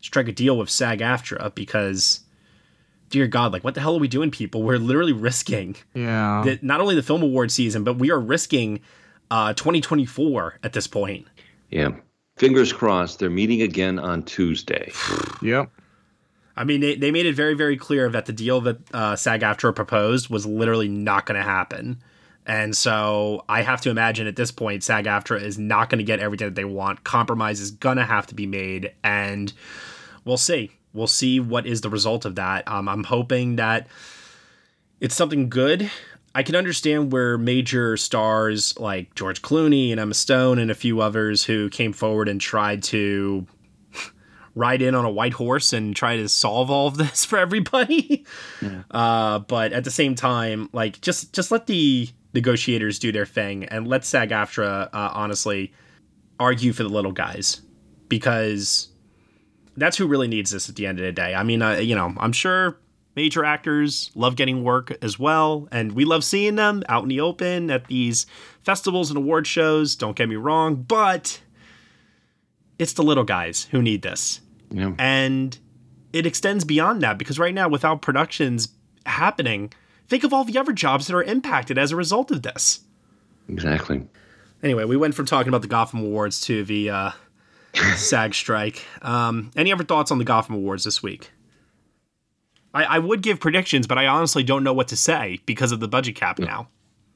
strike a deal with SAG-AFTRA because dear God, like what the hell are we doing, people? We're literally risking Yeah. the, not only the film award season, but we are risking uh, 2024 at this point. Yeah. Fingers crossed. They're meeting again on Tuesday. Yep. I mean, they, they made it very, very clear that the deal that uh, SAG-AFTRA proposed was literally not going to happen. And so I have to imagine at this point, SAG-AFTRA is not going to get everything that they want. Compromise is going to have to be made, and we'll see. We'll see what is the result of that. Um, I'm hoping that it's something good. I can understand where major stars like George Clooney and Emma Stone and a few others who came forward and tried to ride in on a white horse and try to solve all of this for everybody. Uh, but at the same time, like just just let the negotiators do their thing and let SAG-AFTRA uh, honestly argue for the little guys because that's who really needs this at the end of the day. I mean, uh, you know, I'm sure major actors love getting work as well, and we love seeing them out in the open at these festivals and award shows. Don't get me wrong, but it's the little guys who need this. Yeah. And it extends beyond that because right now, without productions happening, think of all the other jobs that are impacted as a result of this. Exactly. Anyway, we went from talking about the Gotham Awards to the uh, SAG strike. Um, any other thoughts on the Gotham Awards this week? I, I would give predictions, but I honestly don't know what to say because of the budget cap now.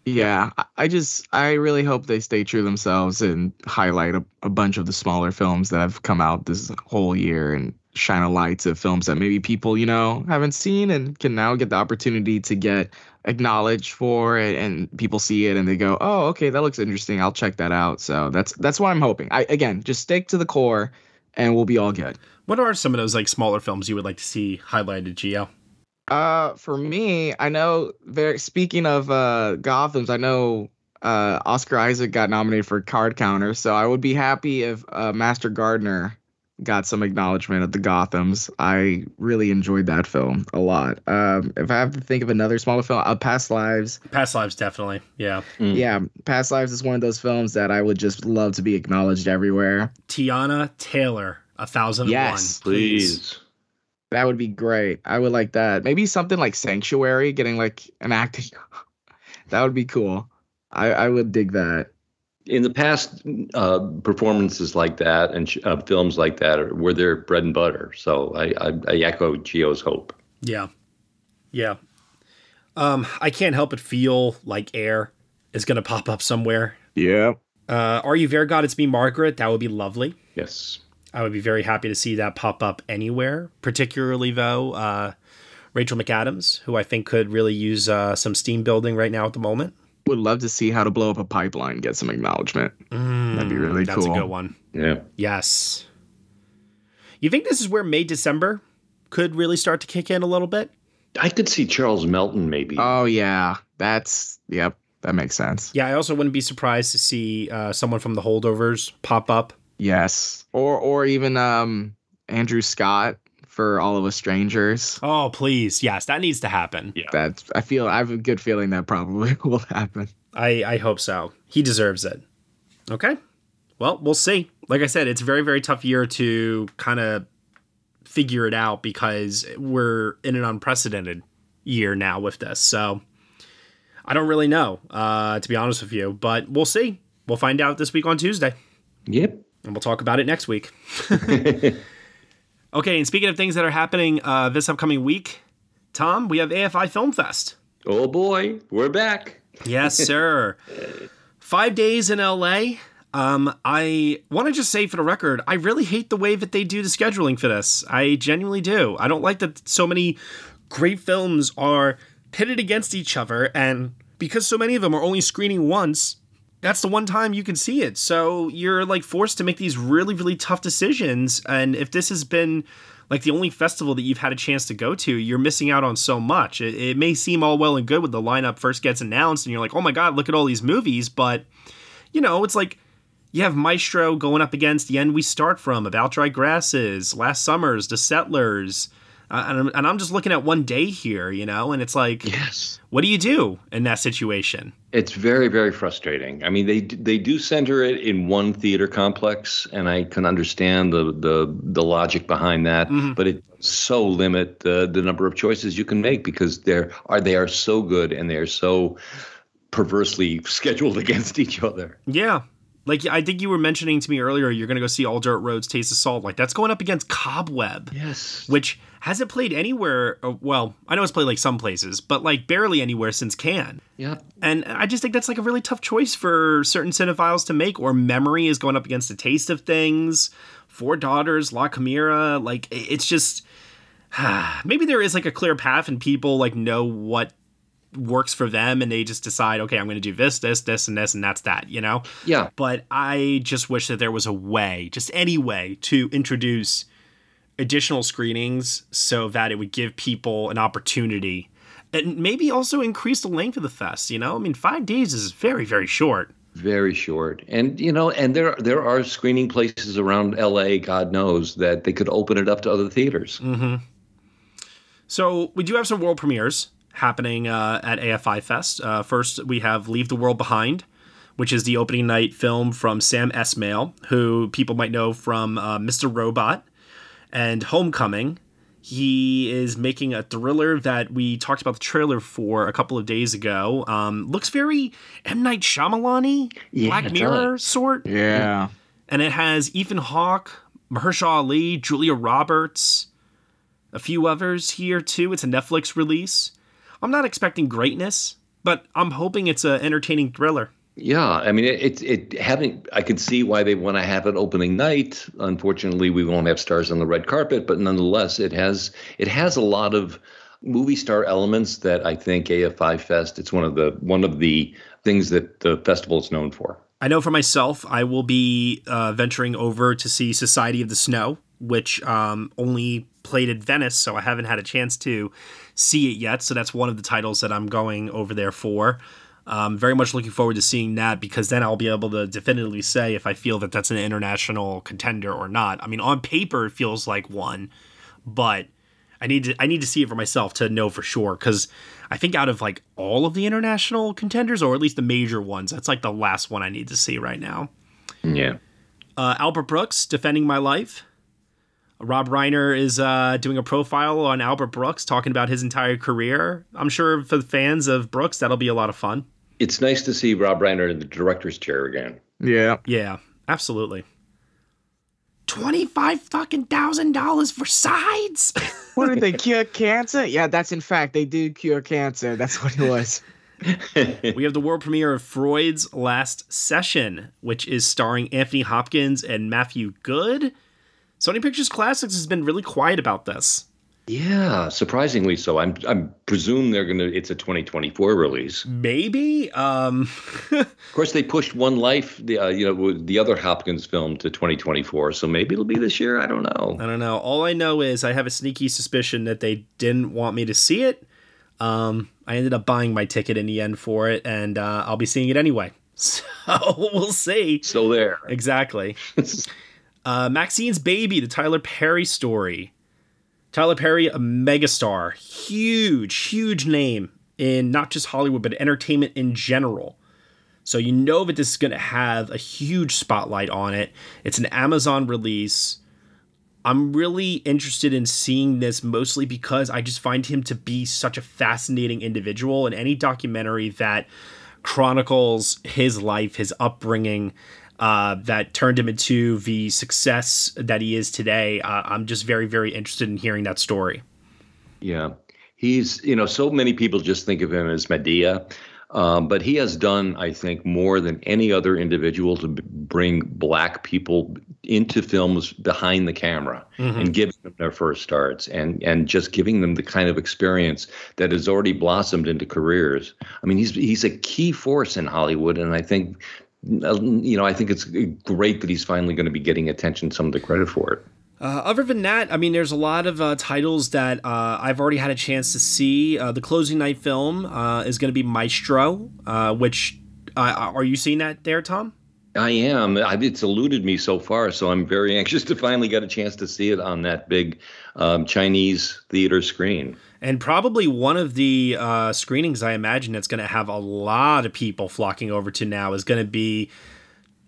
Yeah, I- just I really hope they stay true themselves and highlight a, a bunch of the smaller films that have come out this whole year and shine a light to films that maybe people you know haven't seen and can now get the opportunity to get acknowledged for it and people see it and they go oh okay that looks interesting I'll check that out so that's that's what I'm hoping I again just stick to the core and we'll be all good. What are some of those like smaller films you would like to see highlighted, Gio? Uh, for me, I know. Very speaking of uh Gotham's, I know uh Oscar Isaac got nominated for Card Counter, so I would be happy if uh, Master Gardener got some acknowledgement at the Gotham's. I really enjoyed that film a lot. Um, if I have to think of another smaller film, uh, Past Lives. Past Lives, definitely. Yeah. Yeah, Past Lives is one of those films that I would just love to be acknowledged everywhere. Teyana Taylor, A Thousand and Yes, One. Please. That would be great. I would like that. Maybe something like Sanctuary, getting like an acting. that would be cool. I, I would dig that. In the past, uh, performances like that and sh- uh, films like that are, were their bread and butter. So I, I, I echo Gio's hope. Yeah. Yeah. Um, I can't help but feel like Air is going to pop up somewhere. Yeah. Uh, Are You very God? It's Me, Margaret. That would be lovely. Yes. I would be very happy to see that pop up anywhere, particularly, though, uh, Rachel McAdams, who I think could really use uh, some steam building right now at the moment. Would love to see how to blow up a pipeline get some acknowledgement. That'd be really Mm, That's cool. a good one. Yeah. Yes. You think this is where May, December could really start to kick in a little bit? I could see Charles Melton maybe. Oh yeah, that's yep. That makes sense. Yeah, I also wouldn't be surprised to see uh, someone from the holdovers pop up. Yes, or or even um Andrew Scott for All of Us Strangers. Oh, please. Yes, that needs to happen. Yeah. That I feel I have a good feeling that probably will happen. I, I hope so. He deserves it. Okay. Well, we'll see. Like I said, it's a very, very tough year to kind of figure it out because we're in an unprecedented year now with this. So I don't really know, uh, to be honest with you, but we'll see. We'll find out this week on Tuesday. Yep. And we'll talk about it next week. okay, and speaking of things that are happening uh, this upcoming week, Tom, we have AFI Film Fest. Oh boy, we're back. Yes, sir. Five days in LA. Um, I want to just say for the record, I really hate the way that they do the scheduling for this. I genuinely do. I don't like that so many great films are pitted against each other, and because so many of them are only screening once, that's the one time you can see it. So you're like forced to make these really, really tough decisions. And if this has been like the only festival that you've had a chance to go to, you're missing out on so much. It, it may seem all well and good when the lineup first gets announced and you're like, oh my God, look at all these movies. But, you know, it's like you have Maestro going up against The End We Start From, About Dry Grasses, Last Summer's, The Settlers. And, I'm, and I'm just looking at one day here, you know, and it's like, yes, what do you do in that situation? It's very, very frustrating. I mean, they they do center it in one theater complex, and I can understand the the, the logic behind that. Mm-hmm. But it so limit the the number of choices you can make because they're are they are so good and they are so perversely scheduled against each other. Yeah, like I think you were mentioning to me earlier, you're going to go see All Dirt Roads Taste of Salt. Like that's going up against Cobweb. Yes. Which hasn't played anywhere. Uh, well, I know it's played like some places, but like barely anywhere since Cannes. Yeah. And I just think that's like a really tough choice for certain cinephiles to make. Or Memory is going up against the Taste of Things, Four Daughters, La Chimera. Like it's just maybe there is like a clear path and people like know what works for them and they just decide okay i'm going to do this this this and this and that's that you know? Yeah. But i just wish that there was a way just any way to introduce additional screenings so that it would give people an opportunity and maybe also increase the length of the fest you know? I mean five days is very very short. Very short. And you know and there there are screening places around la god knows that they could open it up to other theaters. Mm-hmm. so we do have some world premieres happening uh, at AFI Fest. Uh, first, we have Leave the World Behind, which is the opening night film from Sam Esmail, who people might know from uh, Mr. Robot and Homecoming. He is making a thriller that we talked about the trailer for a couple of days ago. Um, looks very M Night Shyamalan yeah, Black Mirror right. sort. Yeah, and it has Ethan Hawke, Mahershala Ali, Julia Roberts, a few others here too. It's a Netflix release. I'm not expecting greatness, but I'm hoping it's an entertaining thriller. Yeah, I mean, it, it, it having I can see why they want to have it opening night. Unfortunately, we won't have stars on the red carpet, but nonetheless, it has it has a lot of movie star elements that I think AFI Fest. It's one of the one of the things that the festival is known for. I know for myself, I will be uh, venturing over to see Society of the Snow, which um, only played at Venice, so I haven't had a chance to see it yet. So that's one of the titles that I'm going over there for. Um, very much looking forward to seeing that because then I'll be able to definitively say if I feel that that's an international contender or not. I mean, on paper it feels like one, but I need to I need to see it for myself to know for sure because I think out of like all of the international contenders or at least the major ones, that's like the last one I need to see right now. Yeah. Uh, Albert Brooks defending my life. Rob Reiner is uh, doing a profile on Albert Brooks, talking about his entire career. I'm sure for the fans of Brooks, that'll be a lot of fun. It's nice to see Rob Reiner in the director's chair again. Yeah, yeah, absolutely. Twenty-five fucking thousand dollars for sides. what did they cure cancer? Yeah, that's in fact they do cure cancer. That's what it was. we have the world premiere of Freud's Last Session, which is starring Anthony Hopkins and Matthew Goode. Sony Pictures Classics has been really quiet about this. Yeah, surprisingly so. I'm I'm presume they're gonna. It's a 2024 release. Maybe. Um. of course, they pushed One Life, the uh, you know the other Hopkins film to 2024. So maybe it'll be this year. I don't know. I don't know. All I know is I have a sneaky suspicion that they didn't want me to see it. Um, I ended up buying my ticket in the end for it, and uh, I'll be seeing it anyway. So we'll see. Still there. Exactly. Uh, Maxine's Baby, the Tyler Perry story. Tyler Perry, a megastar, huge, huge name in not just Hollywood, but entertainment in general. So you know that this is going to have a huge spotlight on it. It's an Amazon release. I'm really interested in seeing this mostly because I just find him to be such a fascinating individual. And any documentary that chronicles his life, his upbringing, uh, that turned him into the success that he is today. Uh, I'm just very, very interested in hearing that story. Yeah. He's, you know, so many people just think of him as Madea, Um, but he has done, I think, more than any other individual to b- bring black people into films behind the camera Mhm. and giving them their first starts and and just giving them the kind of experience that has already blossomed into careers. I mean, he's he's a key force in Hollywood, and I think. You know, I think it's great that he's finally going to be getting attention, some of the credit for it. Uh, other than that, I mean, there's a lot of uh, titles that uh, I've already had a chance to see. Uh, the closing night film uh, is going to be Maestro, uh, which are you seeing that there, Tom? I am. I- It's eluded me so far, so I'm very anxious to finally get a chance to see it on that big um, Chinese theater screen. And probably one of the uh, screenings I imagine that's going to have a lot of people flocking over to now is going to be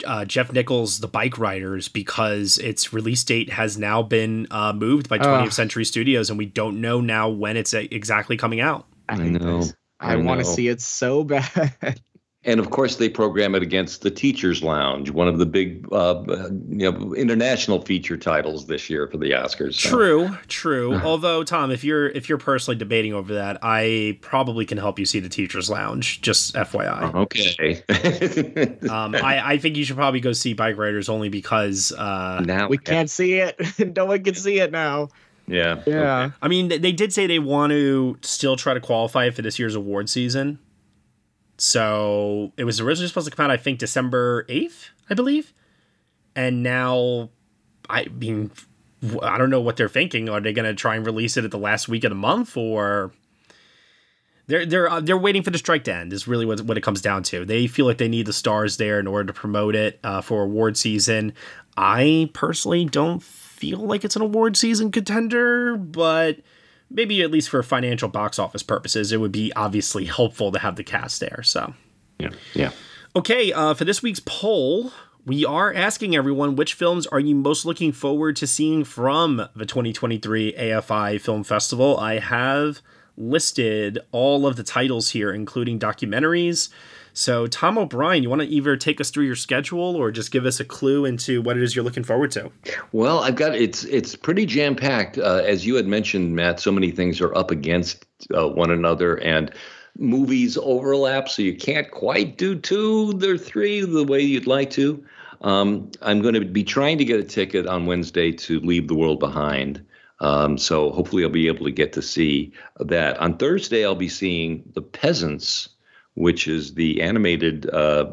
uh, Jeff Nichols' The Bike Riders because its release date has now been uh, moved by 20th Ugh. Century Studios, and we don't know now when it's uh, exactly coming out. I know. I, want to see it so bad. And of course, they program it against the Teachers Lounge, one of the big, uh, you know, international feature titles this year for the Oscars. so- True, true. Although Tom, if you're if you're personally debating over that, I probably can help you see the Teachers Lounge. Just FYI. Okay. Um, I, I think you should probably go see Bike Riders only because uh, now we can't see it. no one can see it now. Yeah. Yeah. I mean, they did say they want to still try to qualify for this year's award season. So it was originally supposed to come out, I think, December 8th, I believe. And now, I mean, I don't know what they're thinking. Are they going to try and release it at the last week of the month or. They're they're uh, they're waiting for the strike to end. Is really what what it comes down to. They feel like they need the stars there in order to promote it uh, for award season. I personally don't feel like it's an award season contender, but maybe at least for financial box office purposes, it would be obviously helpful to have the cast there. So, yeah, yeah. Okay, uh, for this week's poll, we are asking everyone which films are you most looking forward to seeing from the 2023 AFI Film Festival. I have listed all of the titles here, including documentaries. So, Tom O'Brien, you want to either take us through your schedule or just give us a clue into what it is you're looking forward to? Well, I've got it's it's pretty jam packed. Uh, as you had mentioned, Matt, so many things are up against uh, one another, and movies overlap, so you can't quite do two or three the way you'd like to. Um, I'm going to be trying to get a ticket on Wednesday to Leave the World Behind. Um, so hopefully I'll be able to get to see that. On Thursday, I'll be seeing The Peasants, which is the animated uh,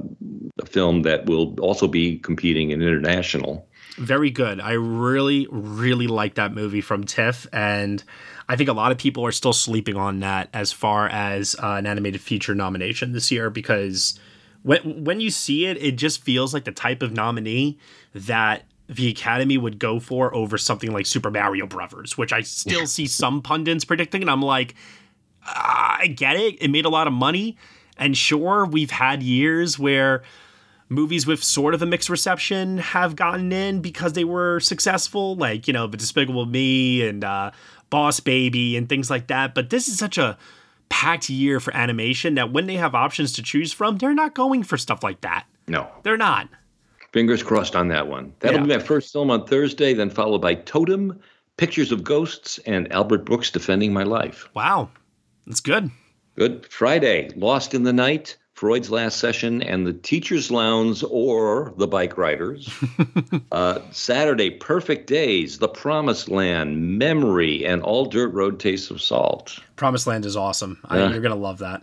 film that will also be competing in international. Very good. I really, really like that movie from TIFF, and I think a lot of people are still sleeping on that as far as uh, an animated feature nomination this year because when when you see it, it just feels like the type of nominee that the Academy would go for over something like Super Mario Brothers, which I still see some pundits predicting, and I'm like, "Ah, I get it. It made a lot of money, and sure, we've had years where movies with sort of a mixed reception have gotten in because they were successful, like, you know, The Despicable Me and uh, Boss Baby and things like that. But this is such a packed year for animation that when they have options to choose from, they're not going for stuff like that. No, They're not. fingers crossed on that one. That'll Yeah. be my first film on Thursday, then followed by Totem, Pictures of Ghosts, and Albert Brooks Defending My Life. Wow. That's good. Good. Friday, Lost in the Night, Freud's Last Session, and the Teacher's Lounge or the Bike Riders. uh, Saturday, Perfect Days, The Promised Land, Memory, and All Dirt Road Tastes of Salt. Promised Land is awesome. I, Yeah. you're going to love that.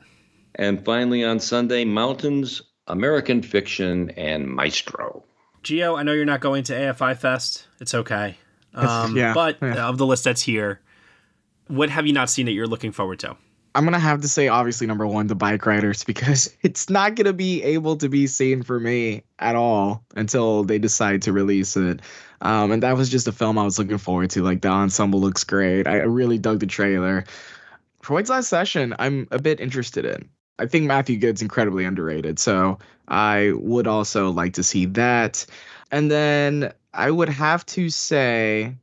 And finally on Sunday, Mountains, American Fiction, and Maestro. Gio, I know you're not going to AFI Fest. It's okay. Um, Yeah, But yeah. of the list that's here, what have you not seen that you're looking forward to? I'm gonna have to say obviously number one, the bike riders, because it's not gonna be able to be seen for me at all until they decide to release it. Um, and that was just a film I was looking forward to. Like the ensemble looks great. I really dug the trailer. Freud's last session, I'm a bit interested in. I think Matthew Goode's incredibly underrated, so I would also like to see that. And then I would have to say,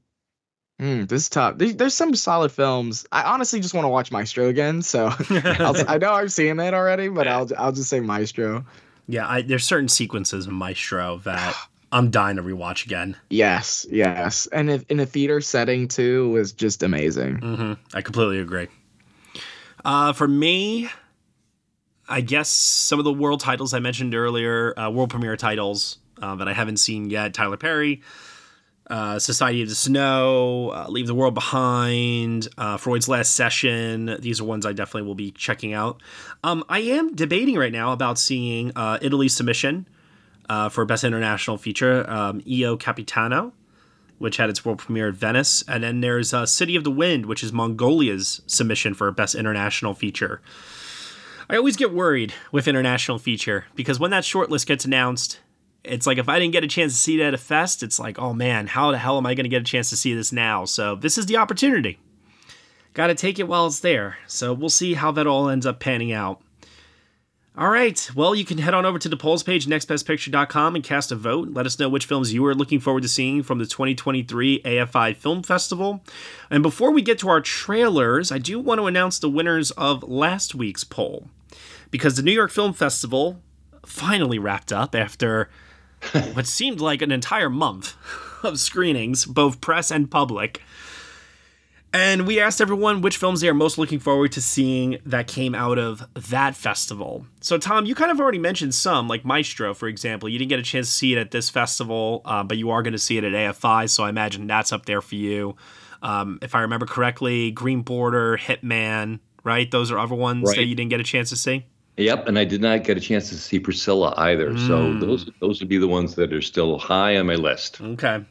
Hmm, this is tough. There's, there's some solid films. I honestly just want to watch Maestro again. So I know I've seen that already, but I'll I'll just say Maestro. Yeah, I, there's certain sequences in Maestro that I'm dying to rewatch again. Yes, yes, and if, in a theater setting too was just amazing. hmm I completely agree. Uh, for me, I guess some of the world titles I mentioned earlier, uh, world premiere titles uh, that I haven't seen yet Tyler Perry, uh, Society of the Snow, uh, Leave the World Behind, uh, Freud's Last Session. These are ones I definitely will be checking out. Um, I am debating right now about seeing uh, Italy's submission uh, for Best International Feature, um, Io Capitano, which had its world premiere at Venice. And then there's uh, City of the Wind, which is Mongolia's submission for Best International Feature. I always get worried with international feature because when that shortlist gets announced, it's like if I didn't get a chance to see it at a fest, it's like, oh man, how the hell am I going to get a chance to see this now? So this is the opportunity. Got to take it while it's there. So we'll see how that all ends up panning out. All right. Well, you can head on over to the polls page, nextbestpicture.com, and cast a vote. Let us know which films you are looking forward to seeing from the 2023 AFI Film Festival. And before we get to our trailers, I do want to announce the winners of last week's poll. Because the New York Film Festival finally wrapped up after what seemed like an entire month of screenings, both press and public. And we asked everyone which films they are most looking forward to seeing that came out of that festival. So, Tom, you kind of already mentioned some, like Maestro, for example. You didn't get a chance to see it at this festival, uh, but you are going to see it at AFI, so I imagine that's up there for you. Um, if I remember correctly, Green Border, Hitman, right? Those are other ones Right. that you didn't get a chance to see. Yep, and I did not get a chance to see Priscilla either. So Mm. those those would be the ones that are still high on my list. Okay.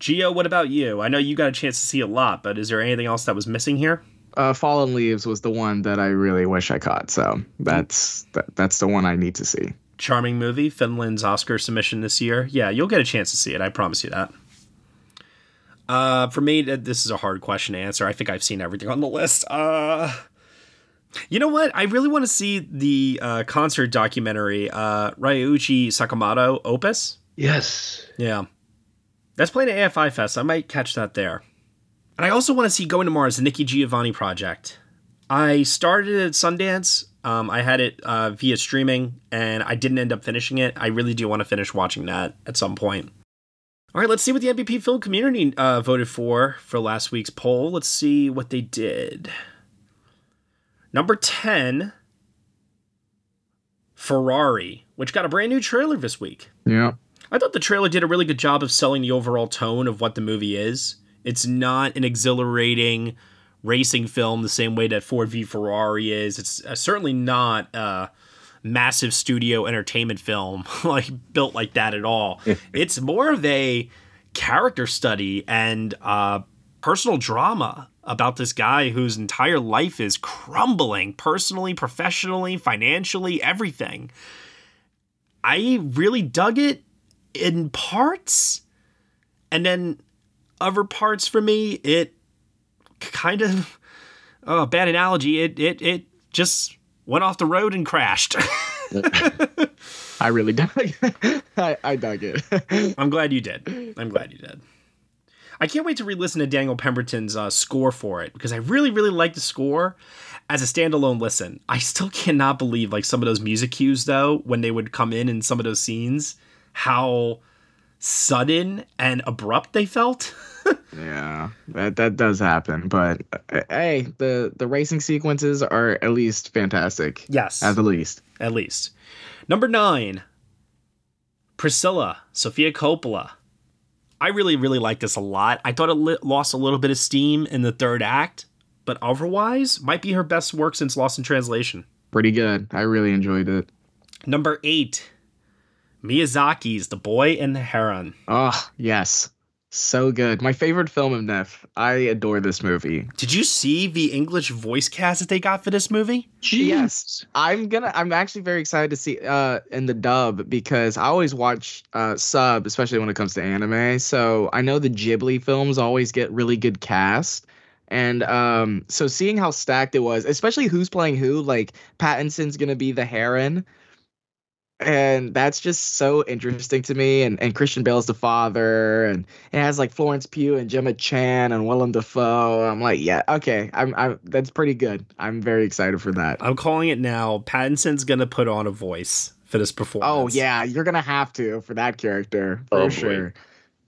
Gio, what about you? I know you got a chance to see a lot, but is there anything else that was missing here? Uh, Fallen Leaves was the one that I really wish I caught. So that's that, that's the one I need to see. Charming movie, Finland's Oscar submission this year. Yeah, you'll get a chance to see it. I promise you that. Uh, for me, this is a hard question to answer. I think I've seen everything on the list. Uh, you know what? I really want to see the uh, concert documentary, uh, Ryuichi Sakamoto Opus. Yes. Yeah. That's playing at AFI Fest. I might catch that there. And I also want to see Going to Mars, the Nikki Giovanni project. I started at Sundance. Um, I had it uh, via streaming, and I didn't end up finishing it. I really do want to finish watching that at some point. All right, let's see what the NBP film community uh, voted for for last week's poll. Let's see what they did. Number 10, Ferrari, which got a brand new trailer this week. Yeah. I thought the trailer did a really good job of selling the overall tone of what the movie is. It's not an exhilarating racing film the same way that Ford v Ferrari is. It's uh, certainly not a massive studio entertainment film like built like that at all. it's more of a character study and uh, personal drama about this guy whose entire life is crumbling personally, professionally, financially, everything. I really dug it in parts and then other parts for me it kind of oh bad analogy it it it just went off the road and crashed I really dug. I, I dug it. i'm glad you did i'm glad you did i can't wait to re-listen to daniel pemberton's uh, score for it because i really really like the score as a standalone listen i still cannot believe like some of those music cues though when they would come in in some of those scenes how sudden and abrupt they felt yeah, that that does happen. But uh, hey, the the racing sequences are at least fantastic. Yes, at the least. At least. Number nine, Priscilla, Sofia Coppola. I really, really like this a lot. I thought it li- lost a little bit of steam in the third act, but otherwise, might be her best work since Lost in Translation. Pretty good. I really enjoyed it. Number eight, Miyazaki's The Boy and the Heron. Oh, yes. So good. My favorite film of NYFF. I adore this movie. Did you see the English voice cast that they got for this movie? Yes. I'm gonna I'm actually very excited to see uh in the dub because I always watch uh sub, especially when it comes to anime. So I know the Ghibli films always get really good cast. And um so seeing how stacked it was, especially who's playing who, like Pattinson's gonna be the Heron. And that's just so interesting to me. And and Christian Bale's the father, and it has like Florence Pugh and Gemma Chan and Willem Dafoe. I'm like, yeah, okay, I'm, I'm that's pretty good. I'm very excited for that. I'm calling it now. Pattinson's gonna put on a voice for this performance. Oh yeah, you're gonna have to for that character for Oh, boy. sure.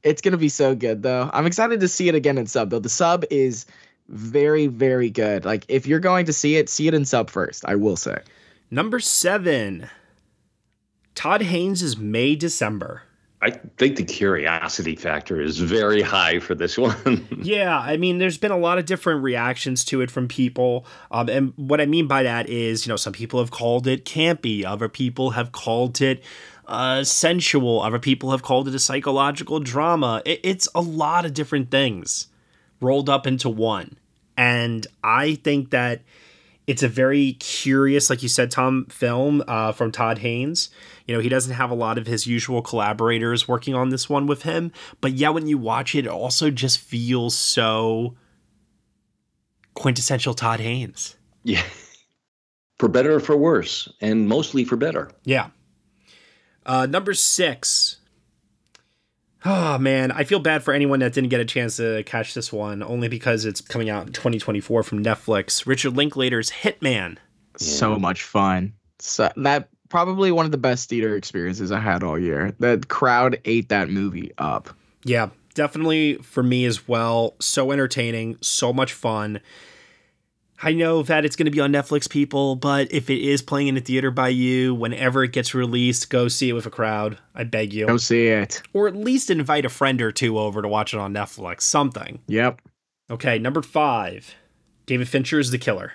It's gonna be so good though. I'm excited to see it again in sub though. The sub is very very good. Like if you're going to see it, see it in sub first. I will say. Number seven, Todd Haynes' is May December. I think the curiosity factor is very high for this one. yeah, I mean, there's been a lot of different reactions to it from people. Um, and what I mean by that is, you know, some people have called it campy, other people have called it uh, sensual, other people have called it a psychological drama. It, it's a lot of different things rolled up into one. And I think that it's a very curious, like you said, Tom, film uh, from Todd Haynes. You know, he doesn't have a lot of his usual collaborators working on this one with him, but yeah, when you watch it, it also just feels so quintessential Todd Haynes. Yeah. For better or for worse, and mostly for better. Yeah. Uh, number six. Oh man, I feel bad for anyone that didn't get a chance to catch this one, only because it's coming out in 2024 from Netflix. Richard Linklater's Hitman. So much fun. So that probably one of the best theater experiences I had all year. The crowd ate that movie up. Yeah, definitely for me as well. So entertaining, so much fun. I know that it's going to be on Netflix, people, but if it is playing in a theater by you, whenever it gets released, go see it with a crowd. I beg you. Go see it. Or at least invite a friend or two over to watch it on Netflix. Something. Yep. Okay, number five David Fincher is The Killer,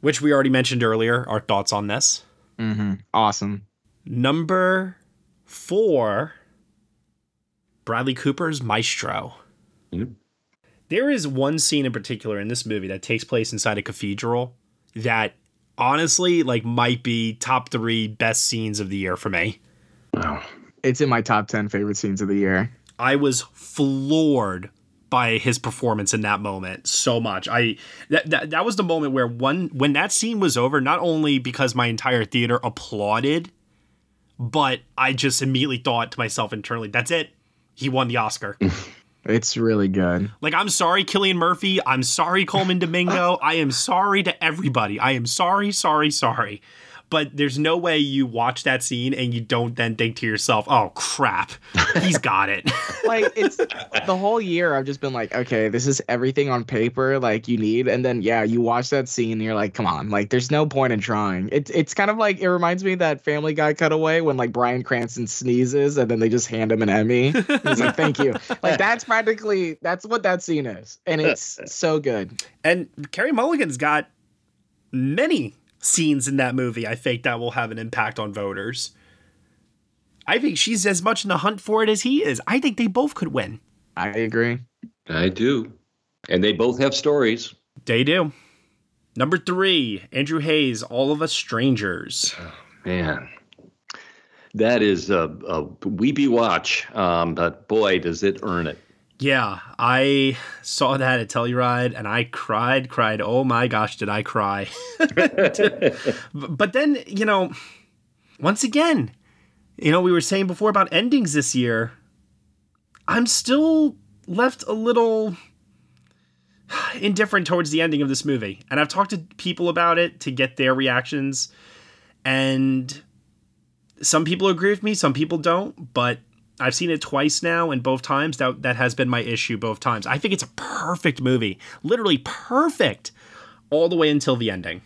which we already mentioned earlier. Our thoughts on this. Mm-hmm. Awesome. Number four Bradley Cooper's Maestro. Mm-hmm. There is one scene in particular in this movie that takes place inside a cathedral that honestly like might be top three best scenes of the year for me. Wow. It's in my top 10 favorite scenes of the year. I was floored by his performance in that moment so much. I that, that that was the moment where one when that scene was over, not only because my entire theater applauded, but I just immediately thought to myself internally, that's it. He won the Oscar. It's really good. Like, I'm sorry, Cillian Murphy. I'm sorry, Colman Domingo. I am sorry to everybody. I am sorry, sorry, sorry. But there's no way you watch that scene and you don't then think to yourself, oh, crap, he's got it. like, it's the whole year I've just been like, okay, this is everything on paper like you need. And then, yeah, you watch that scene and you're like, come on, like, there's no point in trying. It's, it's kind of like, it reminds me of that Family Guy cutaway when, like, Bryan Cranston sneezes and then they just hand him an Emmy. He's like, thank you. Like, that's practically, that's what that scene is. And it's so good. And Carey Mulligan's got many scenes in that movie, I think that will have an impact on voters. I think she's as much in the hunt for it as he is. I think they both could win. I agree. I do. And they both have stories. They do. Number three, Andrew Haigh's, All of Us Strangers. Oh, man. That is a, a weepy watch, um, but boy, does it earn it. Yeah, I saw that at Telluride and I cried, cried. Oh my gosh, did I cry? but then, you know, once again, you know, we were saying before about endings this year. I'm still left a little indifferent towards the ending of this movie. And I've talked to people about it to get their reactions. And some people agree with me, some people don't, but I've seen it twice now, and both times that that has been my issue. Both times, I think it's a perfect movie, literally perfect, all the way until the ending.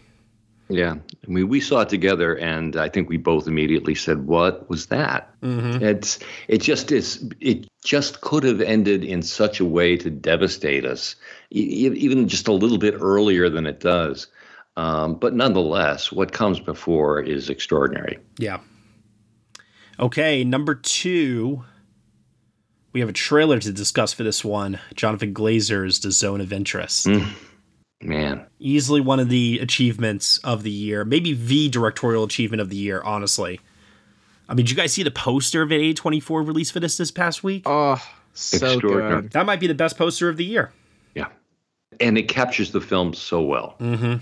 Yeah, I mean, we saw it together, and I think we both immediately said, "What was that?" Mm-hmm. It's it just is. It just could have ended in such a way to devastate us, e- even just a little bit earlier than it does. Um, but nonetheless, what comes before is extraordinary. Yeah. Okay, number two. We have a trailer to discuss for this one. Jonathan Glazer's The Zone of Interest. Mm, man. Easily one of the achievements of the year. Maybe the directorial achievement of the year, honestly. I mean, did you guys see the poster of A24 release for this this past week? Oh, so good. That might be the best poster of the year. Yeah. And it captures the film so well. Mm-hmm.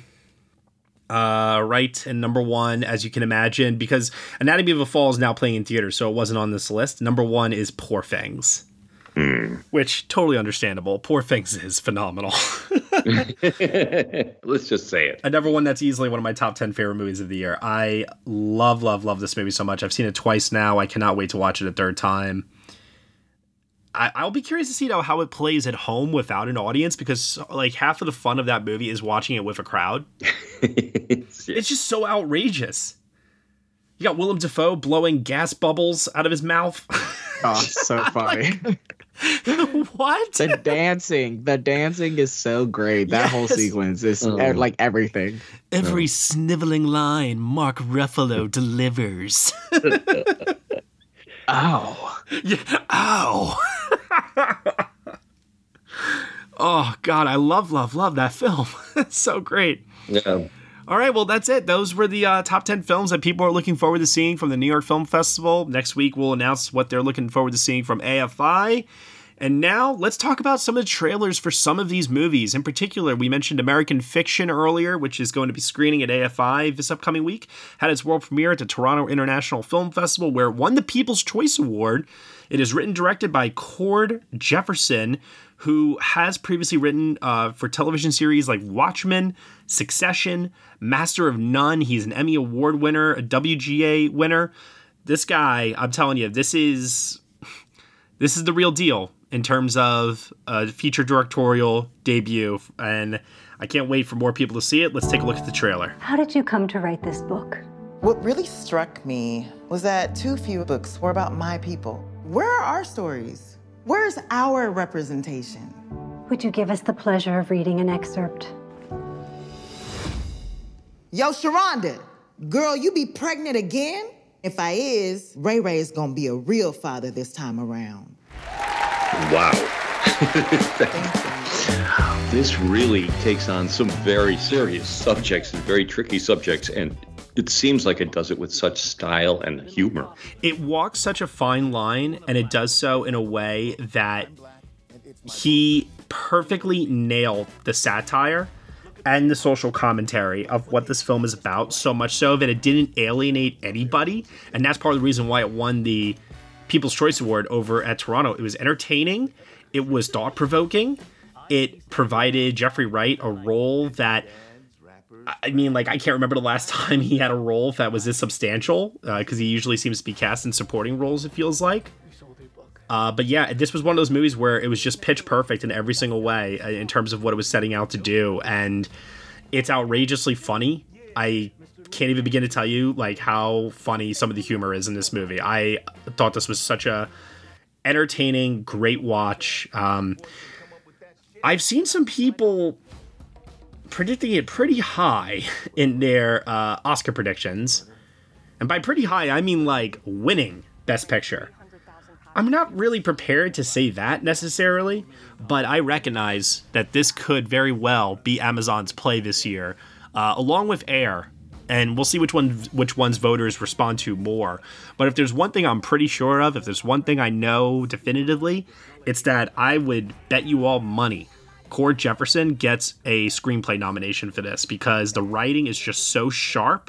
Uh, right, and number one, as you can imagine, because Anatomy of a Fall is now playing in theaters, so it wasn't on this list. Number one is Poor Things, mm. which totally understandable. Poor Things is phenomenal. Let's just say it. Another one that's easily one of my top ten favorite movies of the year. I love, love, love this movie so much. I've seen it twice now. I cannot wait to watch it a third time. I, I'll be curious to see how, how it plays at home without an audience because like half of the fun of that movie is watching it with a crowd. it's, it's just so outrageous. You got Willem Dafoe blowing gas bubbles out of his mouth. Oh, so funny. what? the dancing, the dancing is so great. That whole sequence is Oh. uh, like everything. Every sniveling line Mark Ruffalo delivers. Oh, yeah. Ow. oh God, I love, love, love that film. it's so great. Yeah. All right, well, that's it. Those were the uh, top 10 films that people are looking forward to seeing from the New York Film Festival. Next week, we'll announce what they're looking forward to seeing from AFI. And now, let's talk about some of the trailers for some of these movies. In particular, we mentioned American Fiction earlier, which is going to be screening at AFI this upcoming week. Had its world premiere at the Toronto International Film Festival, where it won the People's Choice Award. It is written directed by Cord Jefferson, who has previously written uh, for television series like Watchmen, Succession, Master of None. He's an Emmy Award winner, a WGA winner. This guy, I'm telling you, this is this is the real deal in terms of a feature directorial debut, and I can't wait for more people to see it. Let's take a look at the trailer. How did you come to write this book? What really struck me was that too few books were about my people. Where are our stories? Where's our representation? Would you give us the pleasure of reading an excerpt? Yo, Sharonda, girl, you be pregnant again? If I is, Ray Ray is gonna be a real father this time around. Wow. this really takes on some very serious subjects and very tricky subjects, and it seems like it does it with such style and humor. It walks such a fine line, and it does so in a way that he perfectly nailed the satire and the social commentary of what this film is about, so much so that it didn't alienate anybody. And that's part of the reason why it won the People's Choice Award over at Toronto. It was entertaining, it was thought provoking, it provided Jeffrey Wright a role that. I mean, like, I can't remember the last time he had a role that was this substantial, uh, because he usually seems to be cast in supporting roles, it feels like. Uh, but yeah, this was one of those movies where it was just pitch perfect in every single way uh, in terms of what it was setting out to do, and it's outrageously funny. I can't even begin to tell you like how funny some of the humor is in this movie. I thought this was such a entertaining, great watch. Um, I've seen some people predicting it pretty high in their uh, Oscar predictions, and by pretty high I mean like winning Best Picture. I'm not really prepared to say that necessarily, but I recognize that this could very well be Amazon's play this year, uh, along with Air. And we'll see which one which ones voters respond to more. But if there's one thing I'm pretty sure of, if there's one thing I know definitively, it's that I would bet you all money Cord Jefferson gets a screenplay nomination for this because the writing is just so sharp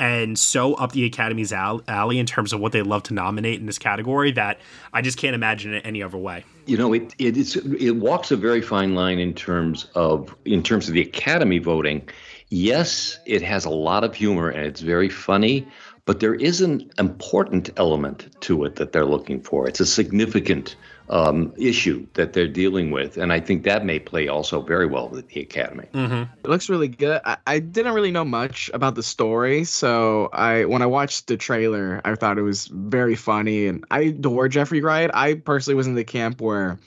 and so up the Academy's alley in terms of what they love to nominate in this category that I just can't imagine it any other way. You know, it it it walks a very fine line in terms of in terms of the Academy voting. Yes, it has a lot of humor and it's very funny, but there is an important element to it that they're looking for. It's a significant um, issue that they're dealing with, and I think that may play also very well with the Academy. Mm-hmm. It looks really good. I, I didn't really know much about the story, so I when I watched the trailer, I thought it was very funny, and I adore Jeffrey Wright. I personally was in the camp where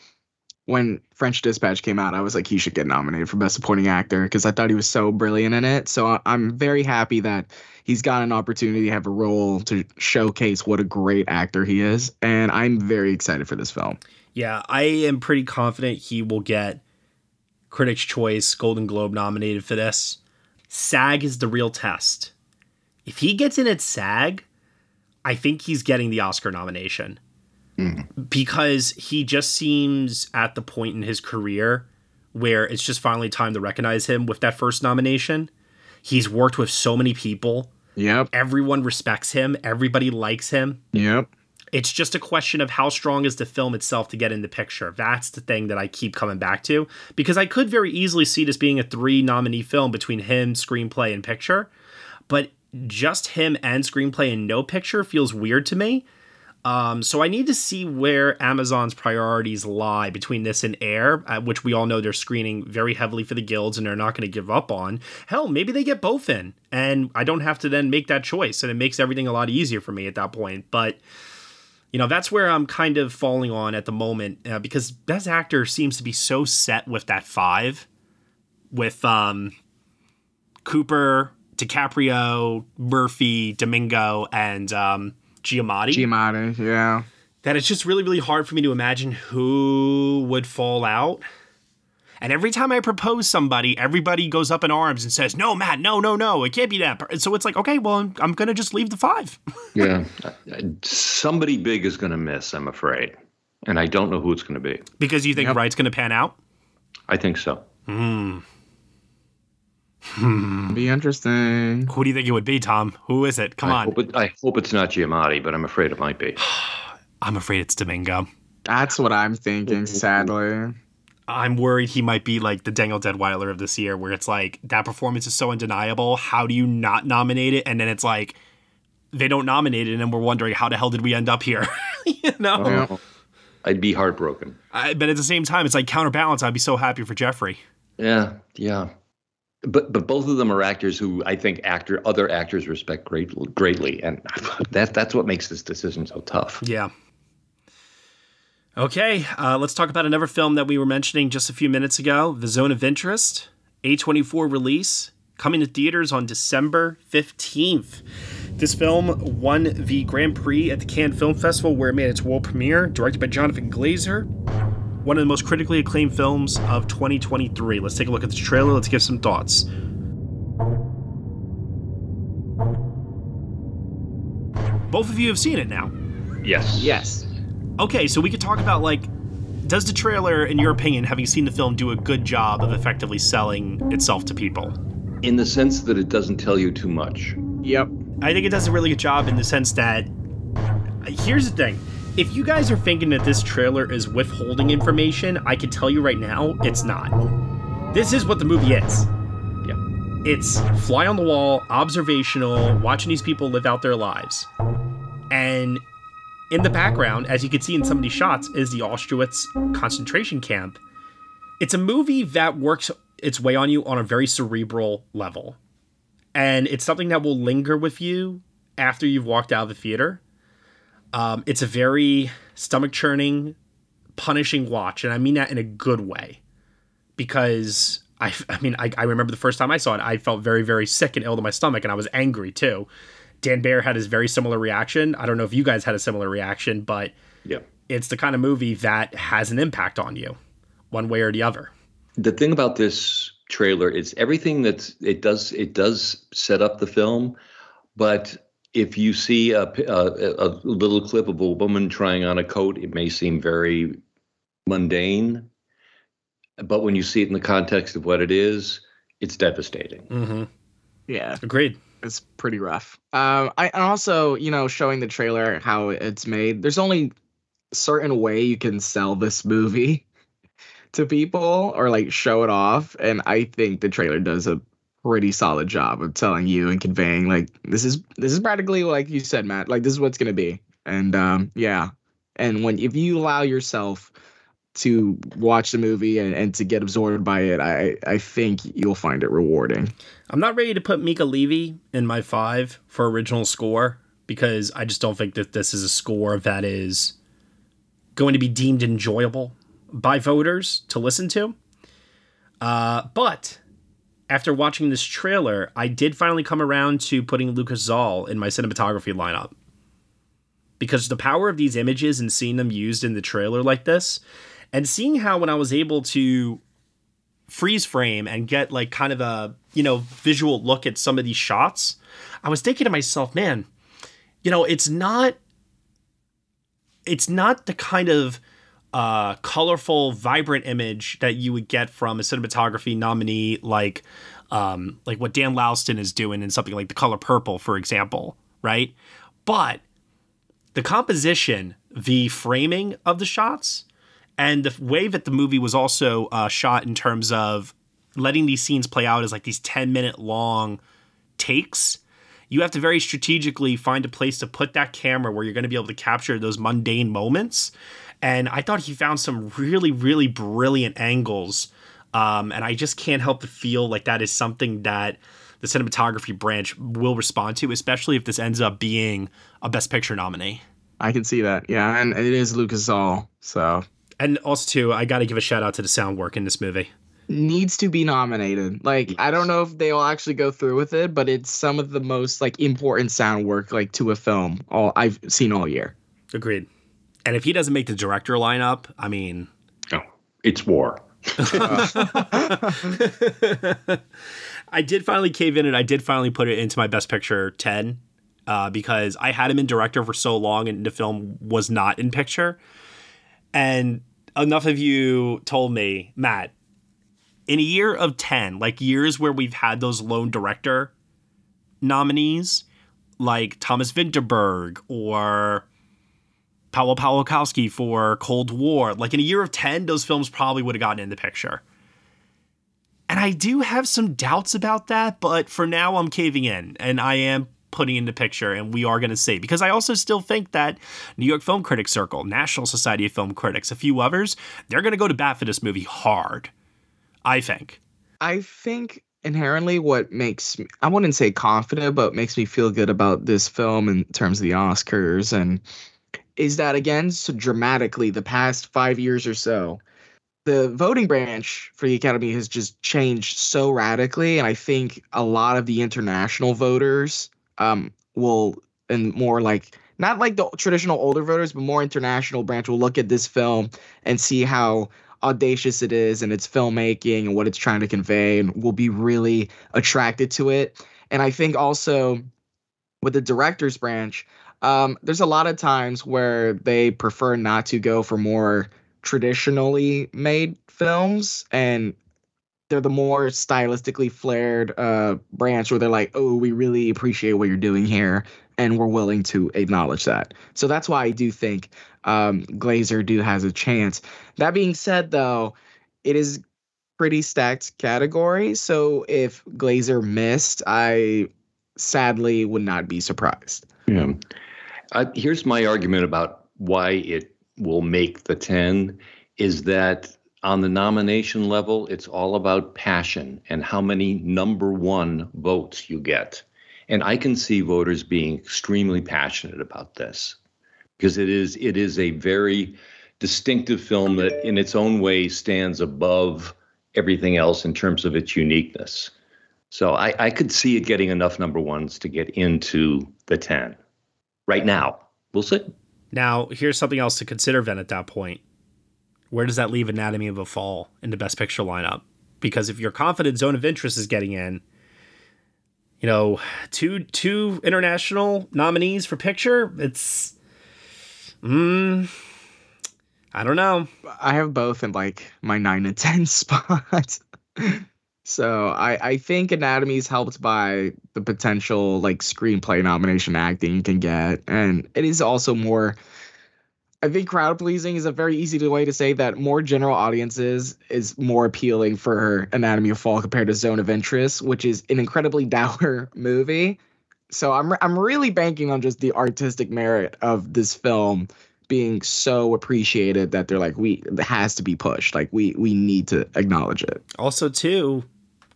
when French Dispatch came out, I was like, he should get nominated for Best Supporting Actor because I thought he was so brilliant in it. So I'm very happy that he's got an opportunity to have a role to showcase what a great actor he is, and I'm very excited for this film. Yeah, I am pretty confident he will get Critics' Choice, Golden Globe nominated for this. SAG is the real test. If he gets in at SAG, I think he's getting the Oscar nomination because he just seems at the point in his career where it's just finally time to recognize him with that first nomination. He's worked with so many people. Yep. Everyone respects him. Everybody likes him. Yep. It's just a question of how strong is the film itself to get in the picture. That's the thing that I keep coming back to because I could very easily see this being a three nominee film between him, screenplay, and picture. But just him and screenplay and no picture feels weird to me. Um, so I need to see where Amazon's priorities lie between this and Air, uh, which we all know they're screening very heavily for the guilds and they're not going to give up on. Hell, maybe they get both in, and I don't have to then make that choice, and it makes everything a lot easier for me at that point. But you know, that's where I'm kind of falling on at the moment uh, because Best Actor seems to be so set with that five, with um, Cooper, DiCaprio, Murphy, Domingo, and um, Giamatti. Giamatti, yeah. That it's just really, really hard for me to imagine who would fall out. And every time I propose somebody, everybody goes up in arms and says, "No, Matt, no, no, no, it can't be that." per-" So it's like, okay, well, I'm, I'm gonna just leave the five. yeah, somebody big is going to miss. I'm afraid, and I don't know who it's going to be. because you think Wright's gonna pan out. I think so. Hmm. Hmm. Be interesting. Who do you think it would be, Tom? Who is it? Come I on. Hope it, I hope it's not Giamatti, but I'm afraid it might be. I'm afraid it's Domingo. That's what I'm thinking, sadly. I'm worried he might be like the Danielle Deadwyler of this year, where it's like that performance is so undeniable. How do you not nominate it? And then it's like they don't nominate it, and then we're wondering how the hell did we end up here? you know. Oh, I'd be heartbroken. I, but at the same time, it's like counterbalance. I'd be so happy for Jeffrey. Yeah, yeah. But but both of them are actors who I think actor other actors respect great, greatly, and that that's what makes this decision so tough. Yeah. Okay, uh, let's talk about another film that we were mentioning just a few minutes ago The Zone of Interest, A24 release, coming to theaters on December 15th. This film won the Grand Prix at the Cannes Film Festival where it made its world premiere, directed by Jonathan Glazer. One of the most critically acclaimed films of 2023. Let's take a look at the trailer. Let's give some thoughts. Both of you have seen it now. Yes. Yes. Okay, so we could talk about like, does the trailer, in your opinion, having seen the film, do a good job of effectively selling itself to people? In the sense that it doesn't tell you too much. Yep. I think it does a really good job in the sense that here's the thing. If you guys are thinking that this trailer is withholding information, I can tell you right now, it's not. This is what the movie is. Yeah. It's fly on the wall, observational, watching these people live out their lives. And in the background, as you can see in some of these shots, is the Auschwitz concentration camp. It's a movie that works its way on you on a very cerebral level. And it's something that will linger with you after you've walked out of the theater. Um, it's a very stomach churning, punishing watch. And I mean that in a good way. Because I, I mean, I, I remember the first time I saw it, I felt very, very sick and ill to my stomach, and I was angry too. Dan Bayer had his very similar reaction. I don't know if you guys had a similar reaction, but yeah. it's the kind of movie that has an impact on you, one way or the other. The thing about this trailer is everything that's it does it does set up the film, but if you see a, a, a little clip of a woman trying on a coat, it may seem very mundane. But when you see it in the context of what it is, it's devastating. Mm-hmm. Yeah. Agreed. It's pretty rough. Um, I and also, you know, showing the trailer how it's made. There's only a certain way you can sell this movie to people or like show it off, and I think the trailer does a pretty solid job of telling you and conveying like this is this is practically like you said, Matt. Like this is what's gonna be, and um, yeah. And when if you allow yourself to watch the movie and, and to get absorbed by it, I I think you'll find it rewarding. I'm not ready to put Mica Levi in my five for original score because I just don't think that this is a score that is going to be deemed enjoyable by voters to listen to. Uh, but after watching this trailer, I did finally come around to putting Lukasz Zal in my cinematography lineup. Because the power of these images and seeing them used in the trailer like this, and seeing how when I was able to freeze frame and get like kind of a you know visual look at some of these shots i was thinking to myself man you know it's not it's not the kind of uh colorful vibrant image that you would get from a cinematography nominee like um like what dan laustsen is doing in something like the color purple for example right but the composition the framing of the shots and the way that the movie was also uh, shot in terms of letting these scenes play out as like these 10 minute long takes you have to very strategically find a place to put that camera where you're going to be able to capture those mundane moments. And I thought he found some really, really brilliant angles. Um, and I just can't help but feel like that is something that the cinematography branch will respond to, especially if this ends up being a Best Picture nominee. I can see that. Yeah, and it is Lukasz Zal, so. And also, too, I got to give a shout out to the sound work in this movie. Needs to be nominated. Like, I don't know if they'll actually go through with it, but it's some of the most like important sound work like to a film all I've seen all year. Agreed. And if he doesn't make the director lineup, I mean, oh, it's war. I did finally cave in and I did finally put it into my best picture 10 uh, because I had him in director for so long and the film was not in picture. And enough of you told me, Matt, in a year of 10, like years where we've had those lone director nominees, like Thomas Vinterberg or Paweł Pawlikowski for Cold War, like in a year of 10, those films probably would have gotten in the picture. And I do have some doubts about that, but for now I'm caving in and I am putting in the picture and we are going to see because I also still think that New York Film Critics Circle, National Society of Film Critics, a few others, they're going to go to bat for this movie hard. I think. I think inherently what makes me, I wouldn't say confident, but makes me feel good about this film in terms of the Oscars and is that again so dramatically the past 5 years or so the voting branch for the academy has just changed so radically and i think a lot of the international voters um, will and more like not like the traditional older voters but more international branch will look at this film and see how audacious it is and its filmmaking and what it's trying to convey and will be really attracted to it. And i think also with the directors branch um, there's a lot of times where they prefer not to go for more traditionally made films and they're the more stylistically flared uh, branch where they're like, oh, we really appreciate what you're doing here, and we're willing to acknowledge that. So that's why I do think um, Glazer do has a chance. That being said, though, it is pretty stacked category. So if Glazer missed, I sadly would not be surprised. Yeah. Uh, here's my argument about why it will make the 10 is that on the nomination level, it's all about passion and how many number one votes you get. And I can see voters being extremely passionate about this because it is it is a very distinctive film that in its own way stands above everything else in terms of its uniqueness. So I, I could see it getting enough number ones to get into the 10 right now. We'll see. Now, here's something else to consider then at that point. Where does that leave Anatomy of a Fall in the Best Picture lineup? Because if you're confident Zone of Interest is getting in, you know, two two international nominees for picture, it's mm, I don't know. I have both in like my nine and ten spot. So I I think Anatomy is helped by the potential like screenplay nomination acting you can get, and it is also more. I think crowd pleasing is a very easy way to say that more general audiences is more appealing for Anatomy of Fall compared to Zone of Interest, which is an incredibly dour movie. So I'm I'm really banking on just the artistic merit of this film being so appreciated that they're like we it has to be pushed. Like we we need to acknowledge it. Also, too,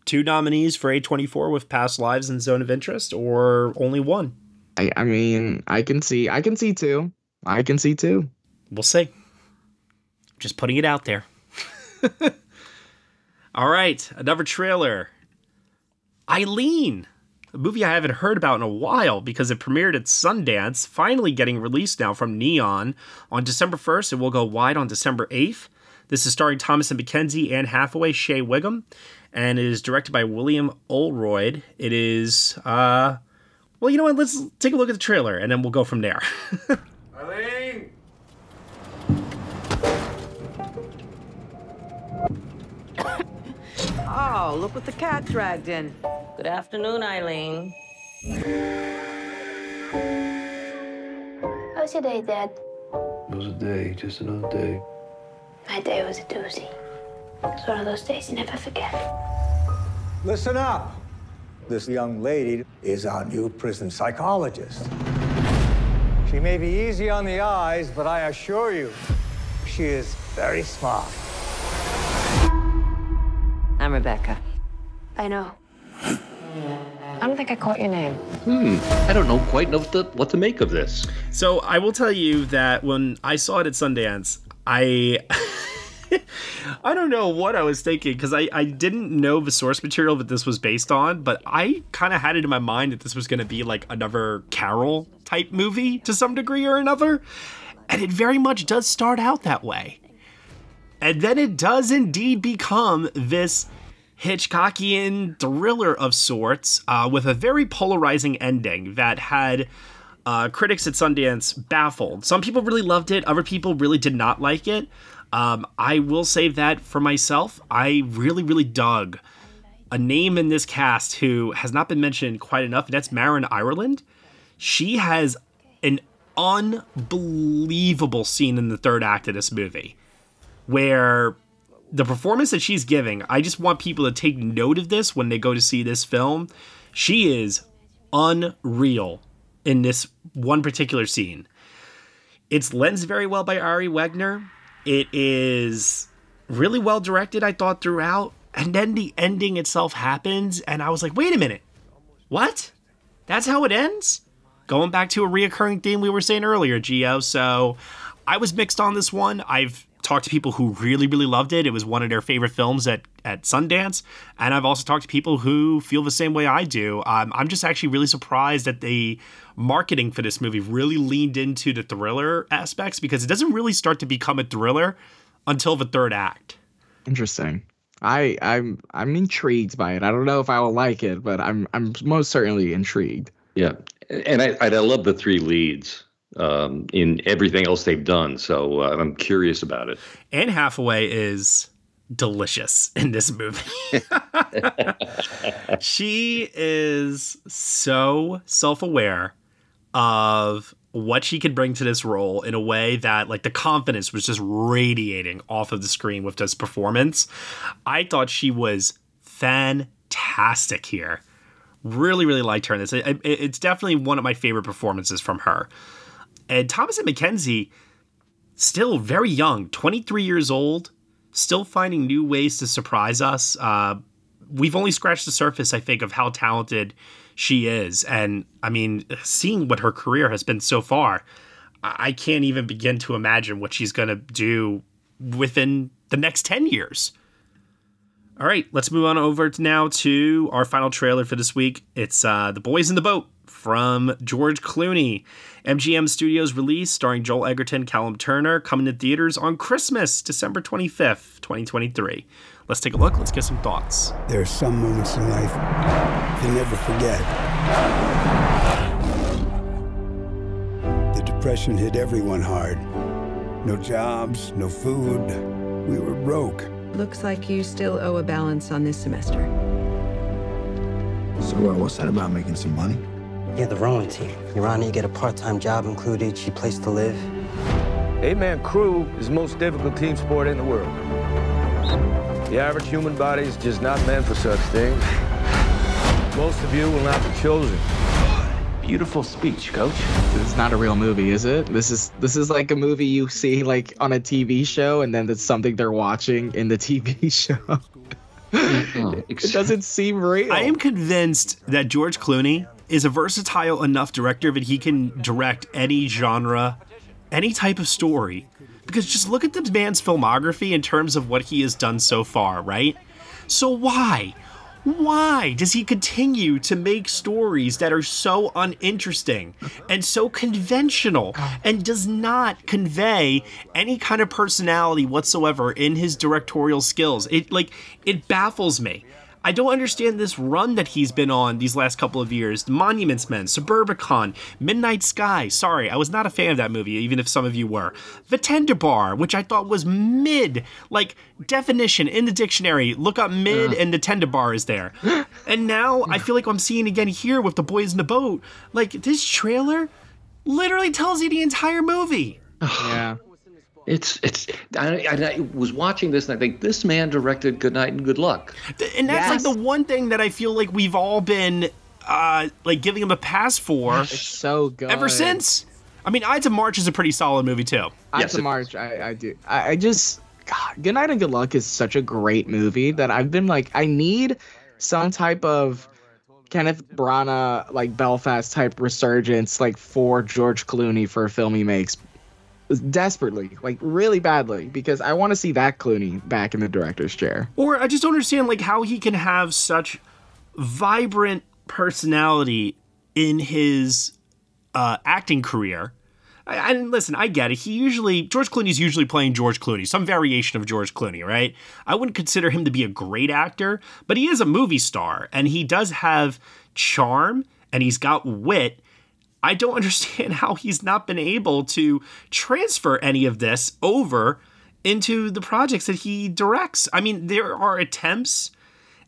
two nominees for A24 with Past Lives and Zone of Interest, or only one. I I mean I can see I can see two. I can see two. We'll see. Just putting it out there. All right, another trailer. Eileen, a movie I haven't heard about in a while because it premiered at Sundance, finally getting released now from Neon on December 1st. It will go wide on December 8th. This is starring Thomasin McKenzie, Anne Hathaway, Shea Whigham, and it is directed by William Oldroyd. It is, uh, well, you know what? Let's take a look at the trailer and then we'll go from there. Eileen! oh, look what the cat dragged in. Good afternoon, Eileen. How's your day, Dad? It was a day, just another day. My day was a doozy. It's one of those days you never forget. Listen up. This young lady is our new prison psychologist. She may be easy on the eyes, but I assure you, she is very smart. I'm Rebecca. I know. I don't think I caught your name. Hmm. I don't know quite know what to, what to make of this. So I will tell you that when I saw it at Sundance, I I don't know what I was thinking because I, I didn't know the source material that this was based on, but I kind of had it in my mind that this was going to be like another Carol type movie to some degree or another. And it very much does start out that way. And then it does indeed become this Hitchcockian thriller of sorts uh, with a very polarizing ending that had uh, critics at Sundance baffled. Some people really loved it, other people really did not like it. Um, I will save that for myself. I really, really dug a name in this cast who has not been mentioned quite enough, and that's Marin Ireland. She has an unbelievable scene in the third act of this movie where the performance that she's giving, I just want people to take note of this when they go to see this film. She is unreal in this one particular scene. It's lensed very well by Ari Wegner. It is really well directed, I thought, throughout. And then the ending itself happens, and I was like, wait a minute. What? That's how it ends? Going back to a reoccurring theme we were saying earlier, Gio. So I was mixed on this one. I've talked to people who really, really loved it. It was one of their favorite films at, at Sundance. And I've also talked to people who feel the same way I do. Um, I'm just actually really surprised that the marketing for this movie really leaned into the thriller aspects because it doesn't really start to become a thriller until the third act. Interesting. I I'm I'm intrigued by it. I don't know if I will like it, but I'm I'm most certainly intrigued. Yeah, and I I love the three leads um, in everything else they've done. So uh, I'm curious about it. Anne Hathaway is delicious in this movie. she is so self aware of what she could bring to this role in a way that like the confidence was just radiating off of the screen with this performance. I thought she was fantastic here. Really, really liked her in this. It, it, it's definitely one of my favorite performances from her. And Thomasin McKenzie, still very young, 23 years old, still finding new ways to surprise us. Uh, we've only scratched the surface, I think, of how talented she is. And I mean, seeing what her career has been so far, I can't even begin to imagine what she's going to do within the next 10 years. All right, let's move on over now to our final trailer for this week. It's uh, The Boys in the Boat from George Clooney. MGM Studios release starring Joel Edgerton, Callum Turner, coming to theaters on Christmas, December 25th, 2023. Let's take a look. Let's get some thoughts. There are some moments in life you never forget. The Depression hit everyone hard. No jobs, no food. We were broke. Looks like you still owe a balance on this semester. So, uh, what's that about making some money? Yeah, the rowing team. Your Honor, you get a part-time job included, cheap place to live. Eight-man crew is the most difficult team sport in the world. The average human body is just not meant for such things. Most of you will not be chosen. Beautiful speech, coach. This is not a real movie, is it? This is this is like a movie you see like on a TV show and then it's something they're watching in the TV show. Mm-hmm. it doesn't seem real. I am convinced that George Clooney is a versatile enough director that he can direct any genre, any type of story. Because just look at the man's filmography in terms of what he has done so far, right? So why? Why does he continue to make stories that are so uninteresting and so conventional and does not convey any kind of personality whatsoever in his directorial skills? It like it baffles me. I don't understand this run that he's been on these last couple of years. The Monuments Men, Suburbicon, Midnight Sky. Sorry, I was not a fan of that movie, even if some of you were. The Tender Bar, which I thought was mid, like definition in the dictionary. Look up mid, and the Tender Bar is there. And now I feel like I'm seeing again here with the boys in the boat. Like this trailer literally tells you the entire movie. yeah. It's it's. I, I was watching this and I think this man directed Good Night and Good Luck. And that's like the one thing that I feel like we've all been uh like giving him a pass for. It's so good. Ever since. I mean, Ides of March is a pretty solid movie too. Ides of March, I, I do. I, I just, God, Good Night and Good Luck is such a great movie that I've been like, I need some type of Kenneth Branagh, like Belfast type resurgence, like for George Clooney for a film he makes desperately, like really badly, because I want to see that Clooney back in the director's chair. Or I just don't understand like how he can have such vibrant personality in his uh, acting career. I, and listen, I get it. He usually George Clooney's usually playing George Clooney, some variation of George Clooney, right? I wouldn't consider him to be a great actor, but he is a movie star and he does have charm and he's got wit. I don't understand how he's not been able to transfer any of this over into the projects that he directs. I mean, there are attempts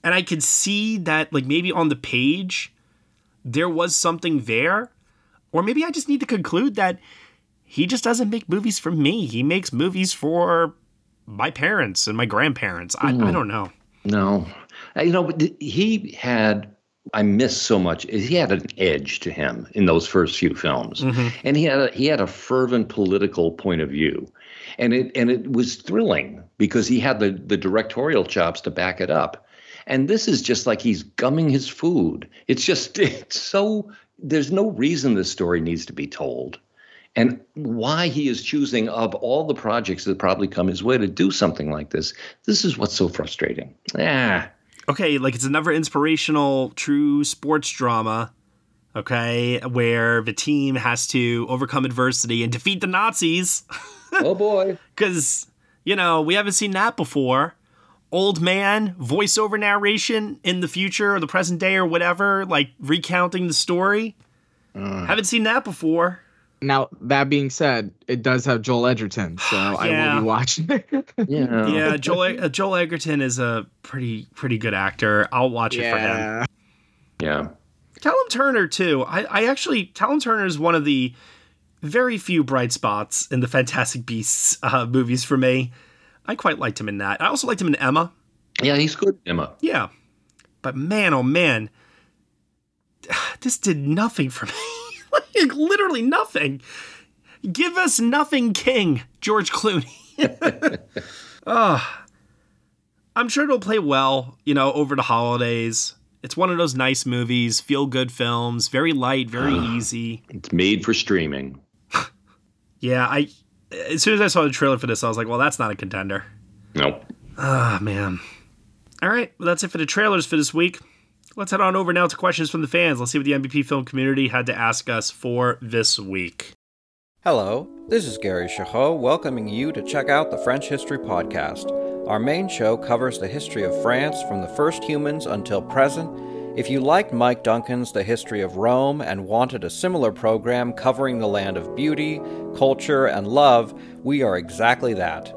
and I could see that like maybe on the page there was something there or maybe I just need to conclude that he just doesn't make movies for me. He makes movies for my parents and my grandparents. I, I don't know. No, Uh, you know, he had. I miss so much. He had an edge to him in those first few films, and he had a, he had a fervent political point of view, and it and it was thrilling because he had the the directorial chops to back it up. And this is just like he's gumming his food. It's just it's so there's no reason this story needs to be told. And why he is choosing of all the projects that probably come his way to do something like this. This is what's so frustrating. Ah, Okay, like it's another inspirational true sports drama, okay, where the team has to overcome adversity and defeat the Nazis. oh boy. Because, you know, we haven't seen that before. Old man, voiceover narration in the future or the present day or whatever, like recounting the story. Uh. haven't seen that before. Now, that being said, it does have Joel Edgerton, so I will be watching. Yeah. Yeah, Joel uh, Joel Edgerton is a pretty pretty good actor. I'll watch it for him. yeah. Callum Turner too. I, I actually Callum Turner is one of the very few bright spots in the Fantastic Beasts uh, movies for me. I quite liked him in that. I also liked him in Emma. Yeah, he's good, Emma. Yeah, but man, oh man, this did nothing for me. like literally nothing. Give us nothing, King George Clooney. oh, I'm sure it'll play well, you know, over the holidays. It's one of those nice movies, feel good films, very light, very easy. It's made for streaming. Yeah, I as soon as I saw the trailer for this, I was like, well, that's not a contender. Nope. Ah, man. All right, well, that's it for the trailers for this week. Let's head on over now to questions from the fans. Let's see what the NBP film community had to ask us for this week. Hello, this is Gary Chahot welcoming you to check out the French History Podcast. Our main show covers the history of France from the first humans until present. If you liked Mike Duncan's The History of Rome and wanted a similar program covering the land of beauty, culture, and love, we are exactly that.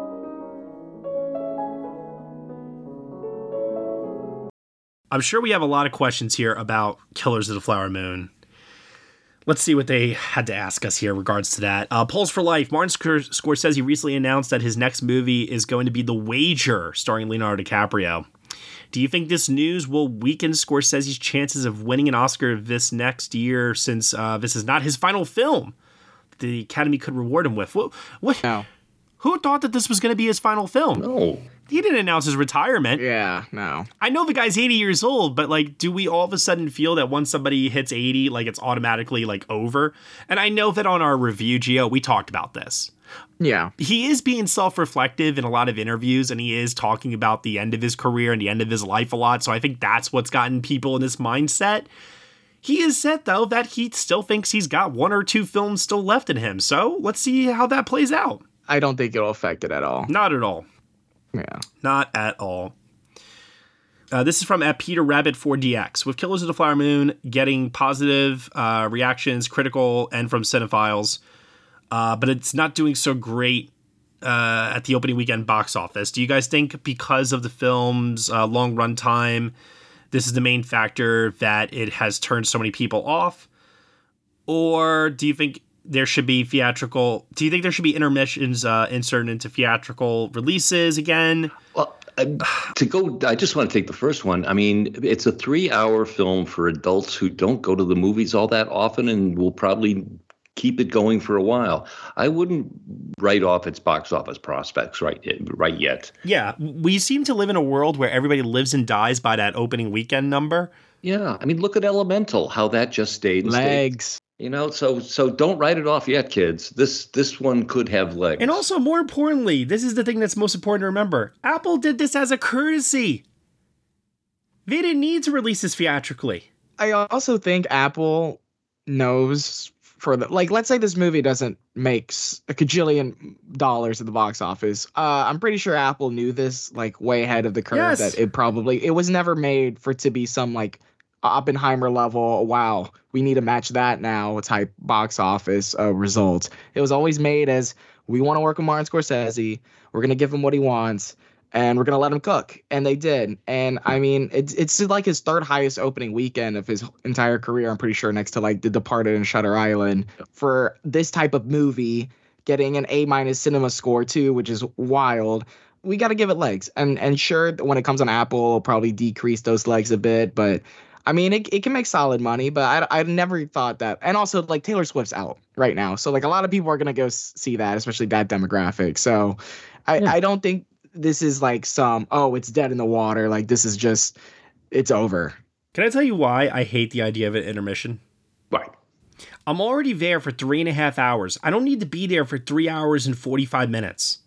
I'm sure we have a lot of questions here about Killers of the Flower Moon. Let's see what they had to ask us here in regards to that. Uh, Polls for Life. Martin Scor- Scorsese recently announced that his next movie is going to be The Wager, starring Leonardo DiCaprio. Do you think this news will weaken Scorsese's chances of winning an Oscar this next year since uh, this is not his final film the Academy could reward him with? What? what Who thought that this was going to be his final film? No. He didn't announce his retirement. Yeah, no. I know the guy's 80 years old, but like, do we all of a sudden feel that once somebody hits 80, like it's automatically like over? And I know that on our review, Gio, we talked about this. Yeah. He is being self reflective in a lot of interviews and he is talking about the end of his career and the end of his life a lot. So I think that's what's gotten people in this mindset. He has said, though, that he still thinks he's got one or two films still left in him. So let's see how that plays out. I don't think it'll affect it at all. Not at all. Yeah. Not at all. Uh, this is from at Peter Rabbit 4DX. With Killers of the Flower Moon getting positive uh, reactions, critical, and from cinephiles, uh, but it's not doing so great uh, at the opening weekend box office. Do you guys think because of the film's uh, long runtime, this is the main factor that it has turned so many people off? Or do you think there should be theatrical? Do you think there should be intermissions uh, inserted into theatrical releases again? Well, uh, to go, I just want to take the first one. I mean, it's a three-hour film for adults who don't go to the movies all that often, and will probably keep it going for a while. I wouldn't write off its box office prospects right right yet. Yeah, we seem to live in a world where everybody lives and dies by that opening weekend number. Yeah, I mean, look at Elemental, how that just stayed Legs. Stayed. You know, so so don't write it off yet, kids. This this one could have legs. And also, more importantly, this is the thing that's most important to remember: Apple did this as a courtesy. They didn't need to release this theatrically. I also think Apple knows for the like let's say this movie doesn't make a cajillion dollars at the box office uh i'm pretty sure apple knew this like way ahead of the curve Yes. that it probably it was never made for it to be some like oppenheimer level wow we need to match that now type box office uh, result it was always made as we want to work with martin scorsese we're gonna give him what he wants and we're gonna let him cook and they did. And i mean it's it's like his third highest opening weekend of his entire career i'm pretty sure next to like the departed and shutter island. For this type of movie getting an a minus cinema score too which is wild we got to give it legs. And and sure when it comes on apple it'll probably decrease those legs a bit but I mean, it, it can make solid money, but I, I never thought that. And also, like, Taylor Swift's out right now. So, like, a lot of people are going to go see that, especially that demographic. So, I, I don't think this is like some, oh, it's dead in the water. Like, this is just, it's over. Can I tell you why I hate the idea of an intermission? Why? I'm already there for three and a half hours. I don't need to be there for three hours and 45 minutes.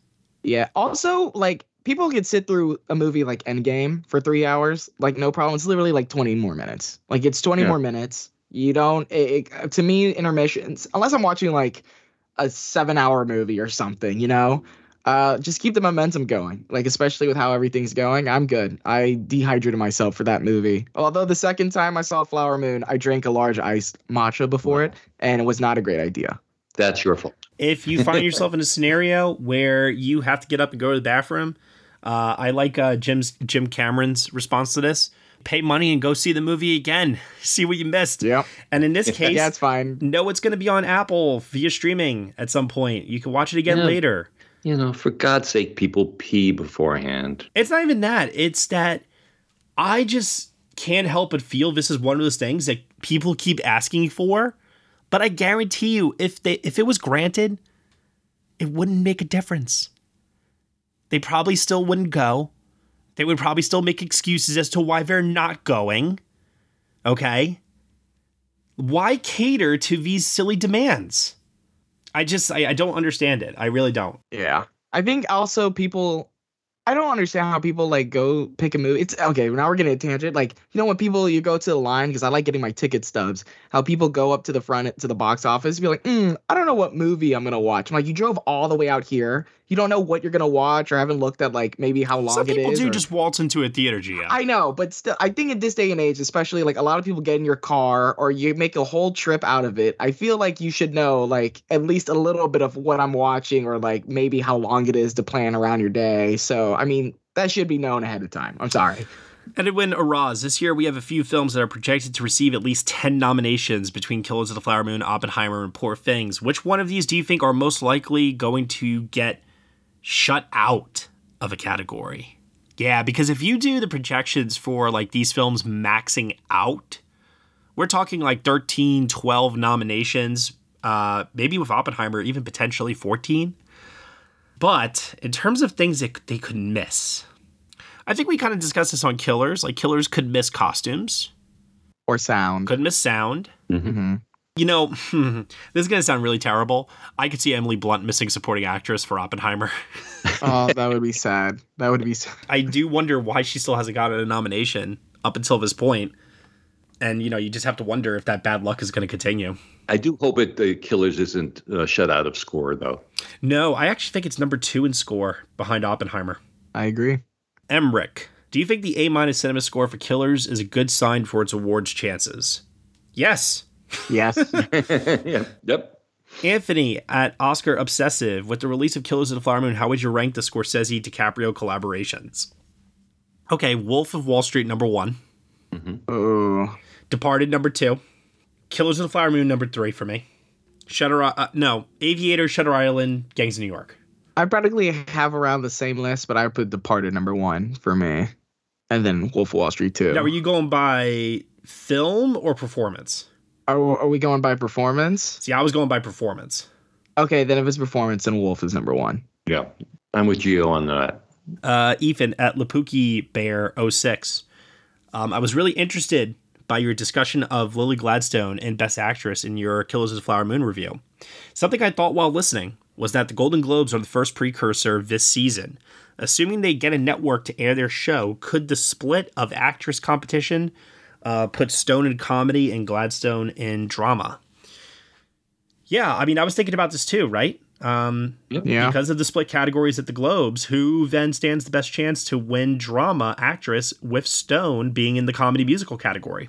Yeah. Also, like, people could sit through a movie like Endgame for three hours, like, no problem. It's literally like 20 more minutes. Like, it's 20 Yeah. more minutes. You don't, it, it- to me, intermissions, unless I'm watching like a seven hour movie or something, you know? Uh, just keep the momentum going. Like, especially with how everything's going, I'm good. I dehydrated myself for that movie. Although the second time I saw Flower Moon, I drank a large iced matcha before it, and it was not a great idea. That's your fault. If you find yourself in a scenario where you have to get up and go to the bathroom, uh, I like uh, Jim's Jim Cameron's response to this. Pay money and go see the movie again. See what you missed. Yep. And in this case, yeah, it's fine. No, it's going to be on Apple via streaming at some point. You can watch it again Yeah. later. You know, for God's sake, people pee beforehand. It's not even that. It's that I just can't help but feel this is one of those things that people keep asking for. But I guarantee you, if they if it was granted, it wouldn't make a difference. They probably still wouldn't go. They would probably still make excuses as to why they're not going. Okay? Why cater to these silly demands? I just I, I don't understand it. I really don't. Yeah. I think also people I don't understand how people like go pick a movie. It's okay. Now we're getting a tangent. Like you know when people you go to the line because I like getting my ticket stubs. How people go up to the front to the box office, be like, mm, I don't know what movie I'm gonna watch. I'm like, you drove all the way out here. You don't know what you're gonna watch or haven't looked at like maybe how long Some it people is. do or- just waltz into a theater, Gia. I know, but still, I think in this day and age, especially like a lot of people get in your car or you make a whole trip out of it. I feel like you should know like at least a little bit of what I'm watching or like maybe how long it is to plan around your day. So, I mean, that should be known ahead of time. I'm sorry. And Edwin Araz, this year we have a few films that are projected to receive at least 10 nominations between Killers of the Flower Moon, Oppenheimer, and Poor Things. Which one of these do you think are most likely going to get shut out of a category? Yeah, because if you do the projections for like these films maxing out, we're talking like 13, 12 nominations, uh, maybe with Oppenheimer, even potentially 14. But in terms of things that they could miss, I think we kind of discussed this on Killers. Like Killers could miss costumes or sound. Could miss sound. Mm-hmm. You know, this is gonna sound really terrible. I could see Emily Blunt missing supporting actress for Oppenheimer. oh, that would be sad. That would be sad. I do wonder why she still hasn't gotten a nomination up until this point. And you know, you just have to wonder if that bad luck is going to continue. I do hope it the Killers isn't uh, shut out of score though. No, I actually think it's number two in score behind Oppenheimer. I agree. Emmerich, Do you think the A minus cinema score for Killers is a good sign for its awards chances? Yes. Yes. yeah. Yep. Anthony at Oscar Obsessive, with the release of Killers of the Flower Moon, how would you rank the Scorsese DiCaprio collaborations? Okay, Wolf of Wall Street number one. Oh. Departed number two. Killers of the Flower Moon number three for me. Shutter uh, no Aviator, Shutter Island, Gangs of New York. I practically have around the same list, but I put Departed number one for me, and then Wolf of Wall Street two. Now, are you going by film or performance? Are, are we going by performance? See, I was going by performance. Okay, then if it's performance, then Wolf is number one. Yeah. I'm with Gio on that. Uh, Ethan at Lapuki Bear 06. Um, I was really interested by your discussion of Lily Gladstone and Best Actress in your Killers of the Flower Moon review. Something I thought while listening was that the Golden Globes are the first precursor of this season. Assuming they get a network to air their show, could the split of actress competition uh, put Stone in comedy and Gladstone in drama? Yeah, I mean, I was thinking about this too, right? Um, Yeah. Because of the split categories at the Globes, who then stands the best chance to win drama actress with Stone being in the comedy musical category?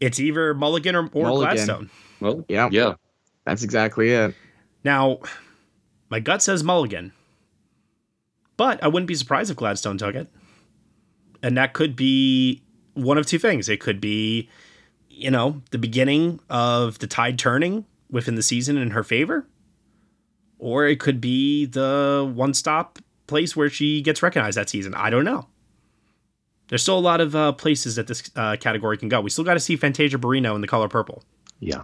It's either Mulligan or, or Mulligan. Gladstone. Well, yeah, yeah, that's exactly it. Now, my gut says Mulligan, but I wouldn't be surprised if Gladstone took it. And that could be one of two things. It could be, you know, the beginning of the tide turning within the season in her favor, or it could be the one stop place where she gets recognized that season. I don't know. There's still a lot of uh, places that this uh, category can go. We still got to see Fantasia Barrino in the color purple. Yeah.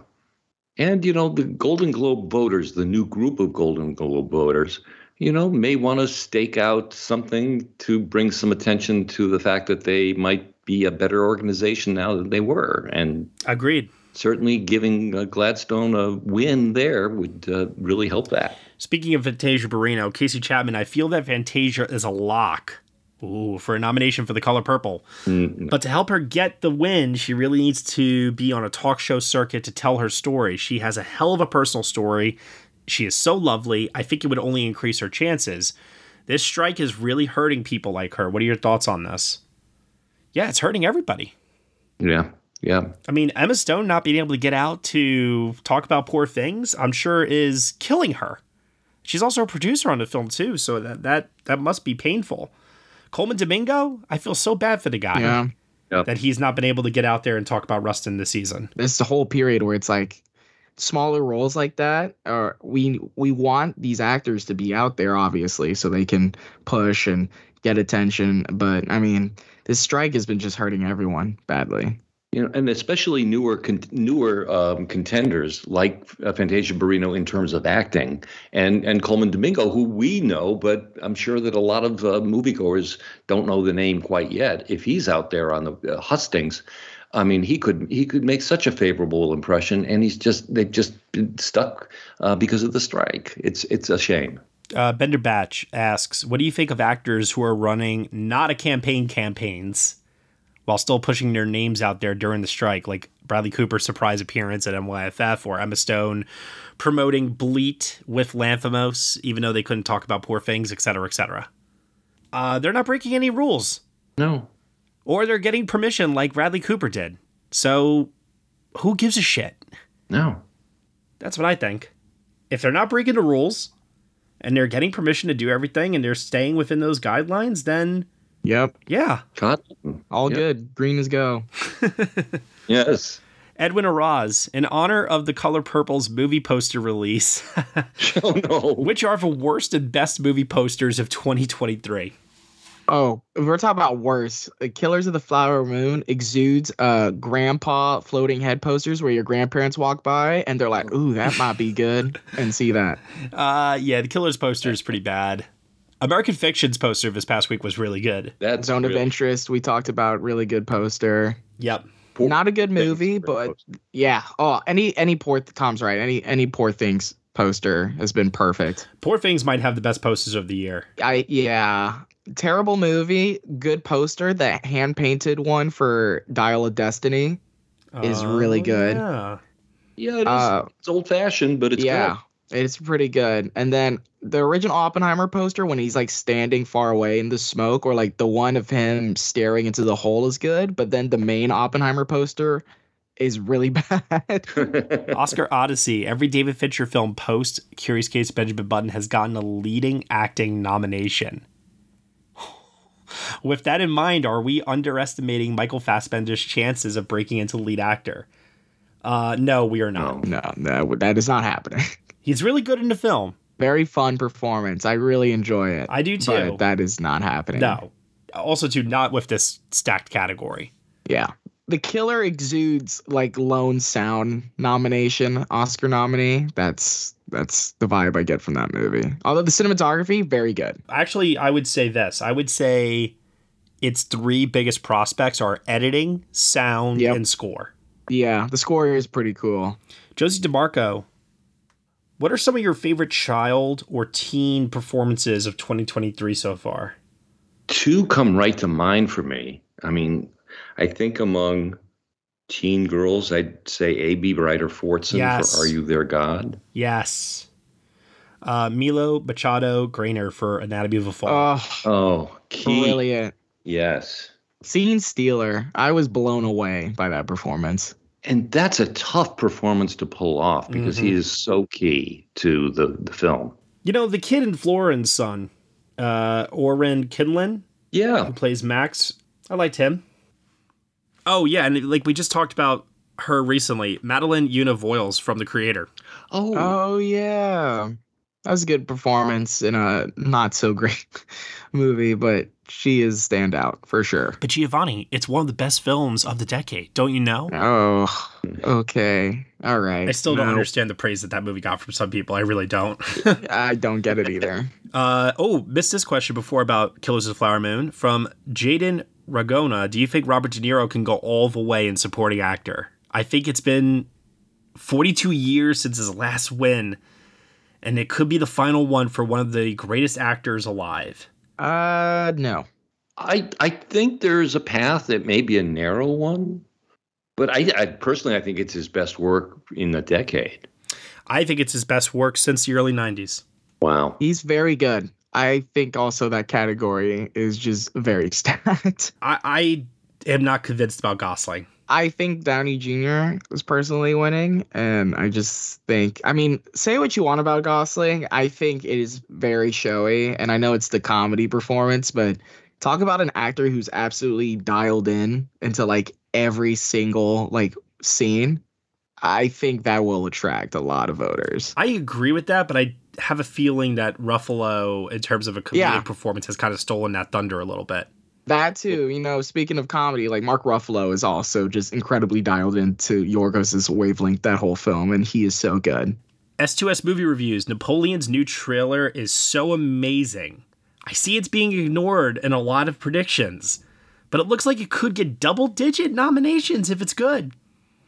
And, you know, the Golden Globe voters, the new group of Golden Globe voters, you know, may want to stake out something to bring some attention to the fact that they might be a better organization now than they were. And agreed. Certainly giving uh, Gladstone a win there would uh, really help that. Speaking of Fantasia Barrino, Casey Chapman, I feel that Fantasia is a lock. Ooh, for a nomination for the color purple. Mm, But to help her get the win, she really needs to be on a talk show circuit to tell her story. She has a hell of a personal story. She is so lovely. I think it would only increase her chances. This strike is really hurting people like her. What are your thoughts on this? Yeah, it's hurting everybody. Yeah. Yeah. I mean, Emma Stone not being able to get out to talk about poor things, I'm sure is killing her. She's also a producer on the film too, so that that that must be painful. Colman Domingo, I feel so bad for the guy Yeah. that he's not been able to get out there and talk about Rustin this season. This the whole period where it's like smaller roles like that or we we want these actors to be out there obviously so they can push and get attention but i mean this strike has been just hurting everyone badly You know, and especially newer con- newer um, contenders like uh, Fantasia Barrino in terms of acting, and and Colman Domingo, who we know, but I'm sure that a lot of uh, moviegoers don't know the name quite yet. If he's out there on the uh, hustings, I mean, he could he could make such a favorable impression, and he's just they've just been stuck uh, because of the strike. It's it's a shame. Uh, Bender Batch asks, "What do you think of actors who are running not a campaign campaigns while still pushing their names out there during the strike, like Bradley Cooper's surprise appearance at NYFF or Emma Stone promoting Bleat with Lanthimos, even though they couldn't talk about poor things, etc., etc. Uh, they're not breaking any rules, No. or they're getting permission like Bradley Cooper did. So, who gives a shit? No. That's what I think. If they're not breaking the rules and they're getting permission to do everything and they're staying within those guidelines, then yep yeah. all good green is go Yes. Edwin Araz, in honor of the Color Purple's movie poster release, oh, no. which are the worst and best movie posters of 2023? Oh if we're talking about worse uh, killers of the flower moon exudes uh grandpa floating head posters where your grandparents walk by and they're like ooh that might be good and see that Uh, yeah, the Killers poster is pretty bad. American Fiction's poster this past week was really good. That zone of interest we talked about really good poster Yep. not a good movie, but yeah. Oh, any any poor Tom's right. Any any poor things poster has been perfect. Poor Things might have the best posters of the year. I yeah. Terrible movie, good poster. The hand painted one for Dial of Destiny is really Oh, good. Yeah. Yeah, it is. Uh, it's old fashioned, but it's yeah. It's pretty good. And then the original Oppenheimer poster, when he's like standing far away in the smoke, or like the one of him staring into the hole is good. But then the main Oppenheimer poster is really bad. Oscar Odyssey. Every David Fincher film post Curious Case Benjamin Button has gotten a leading acting nomination. With that in mind, are we underestimating Michael Fassbender's chances of breaking into lead actor? Uh, no, we are not. no, no, that is not happening. He's really good in the film. Very fun performance. I really enjoy it. I do too. But that is not happening. No. Also, too, not with this stacked category. Yeah. The killer exudes like lone sound nomination, Oscar nominee. That's that's the vibe I get from that movie. Although the cinematography, very good. Actually, I would say this. I would say its three biggest prospects are editing, sound, Yep. and score. Yeah, the score is pretty cool. Josie DeMarco, what are some of your favorite child or teen performances of 2023 so far? Two come right to mind for me. I mean, I think among teen girls, I'd say Abby Ryder Fortson Yes. for Are You There God? Yes. Uh, Milo Machado Graner for Anatomy of a Fall. Oh, Oh, key. brilliant. Yes. Scene stealer. I was blown away by that performance. And that's a tough performance to pull off because he Mhm. is so key to the, the film. You know, the kid in Flora and Son, uh, Oren Kinlan, Yeah. who plays Max, I liked him. Oh, yeah, and like we just talked about her recently, Madeleine Yuna Voyles from The Creator. Oh, Oh yeah. That was a good performance in a not so great movie, but she is standout for sure. But Giovanni, it's one of the best films of the decade, don't you know? Oh, okay. All right. I still don't No, understand the praise that that movie got from some people. I really don't. I don't get it either. Uh, oh, missed this question before about Killers of the Flower Moon from Jaden Ragona. Do you think Robert De Niro can go all the way in supporting actor? I think it's been 42 years since his last win, and it could be the final one for one of the greatest actors alive. Uh, no. I I think there's a path that may be a narrow one, but I, I personally I think it's his best work in the decade. I think it's his best work since the early 90s. Wow. He's very good. I think also that category is just very stacked. I, I am not convinced about Gosling. I think Downey Jr. is personally winning, and I just think, I mean, say what you want about Gosling. I think it is very showy, and I know it's the comedy performance, but talk about an actor who's absolutely dialed in into like every single like scene. I think that will attract a lot of voters. I agree with that, but I have a feeling that Ruffalo, in terms of a comedic Yeah. performance, has kind of stolen that thunder a little bit. That too, you know, speaking of comedy, like Mark Ruffalo is also just incredibly dialed into Yorgos's wavelength that whole film, and he is so good. S2S movie reviews. Napoleon's new trailer is so amazing. I see it's being ignored in a lot of predictions, but it looks like it could get double digit nominations if it's good.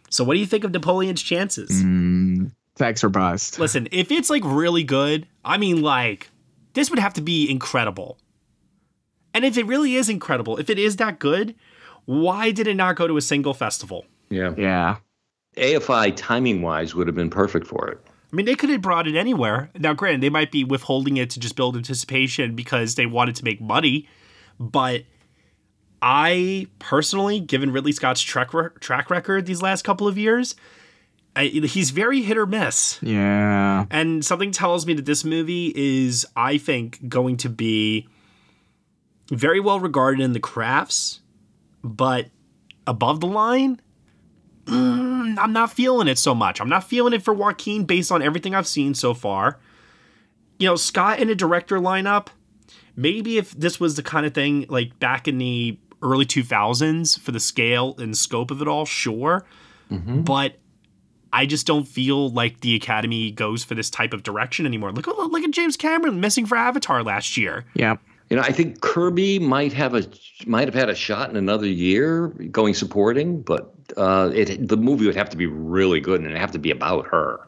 So, what do you think of Napoleon's chances? Mm, Facts or bust. Listen, if it's like really good, I mean, like, this would have to be incredible. And if it really is incredible, if it is that good, why did it not go to a single festival? Yeah. Yeah. AFI timing wise would have been perfect for it. I mean, they could have brought it anywhere. Now, granted, they might be withholding it to just build anticipation because they wanted to make money. But I personally, given Ridley Scott's track, re- track record these last couple of years, I, he's very hit or miss. Yeah. And something tells me that this movie is, I think, going to be very well regarded in the crafts, but above the line, mm, I'm not feeling it so much. I'm not feeling it for Joaquin based on everything I've seen so far. You know, Scott in a director lineup, maybe if this was the kind of thing like back in the early 2000s for the scale and scope of it all, sure. But I just don't feel like the Academy goes for this type of direction anymore. Look, at- look at James Cameron missing for Avatar last year. Yeah. You know, I think Kirby might have a might have had a shot in another year going supporting, but uh, it the movie would have to be really good and it'd have to be about her.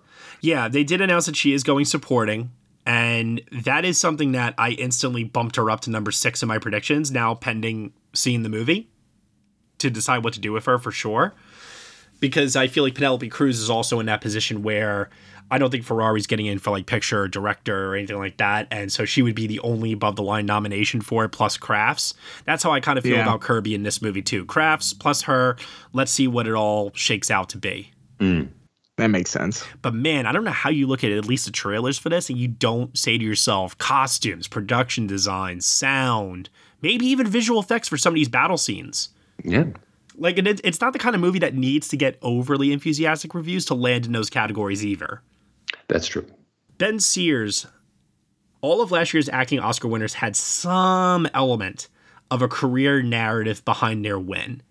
Yeah, they did announce that she is going supporting, and that is something that I instantly bumped her up to number six in my predictions. Now pending seeing the movie to decide what to do with her for sure, because I feel like Penelope Cruz is also in that position where I don't think Ferrari's getting in for like picture or director or anything like that. And so she would be the only above the line nomination for it, plus Crafts. That's how I kind of feel Yeah. about Kirby in this movie too. Crafts plus her. Let's see what it all shakes out to be. Mm. That makes sense. But man, I don't know how you look at at least the trailers for this and you don't say to yourself, costumes, production design, sound, maybe even visual effects for some of these battle scenes. Yeah. Like, and it, it's not the kind of movie that needs to get overly enthusiastic reviews to land in those categories either. That's true. Ben Sears, all of last year's acting Oscar winners had some element of a career narrative behind their win.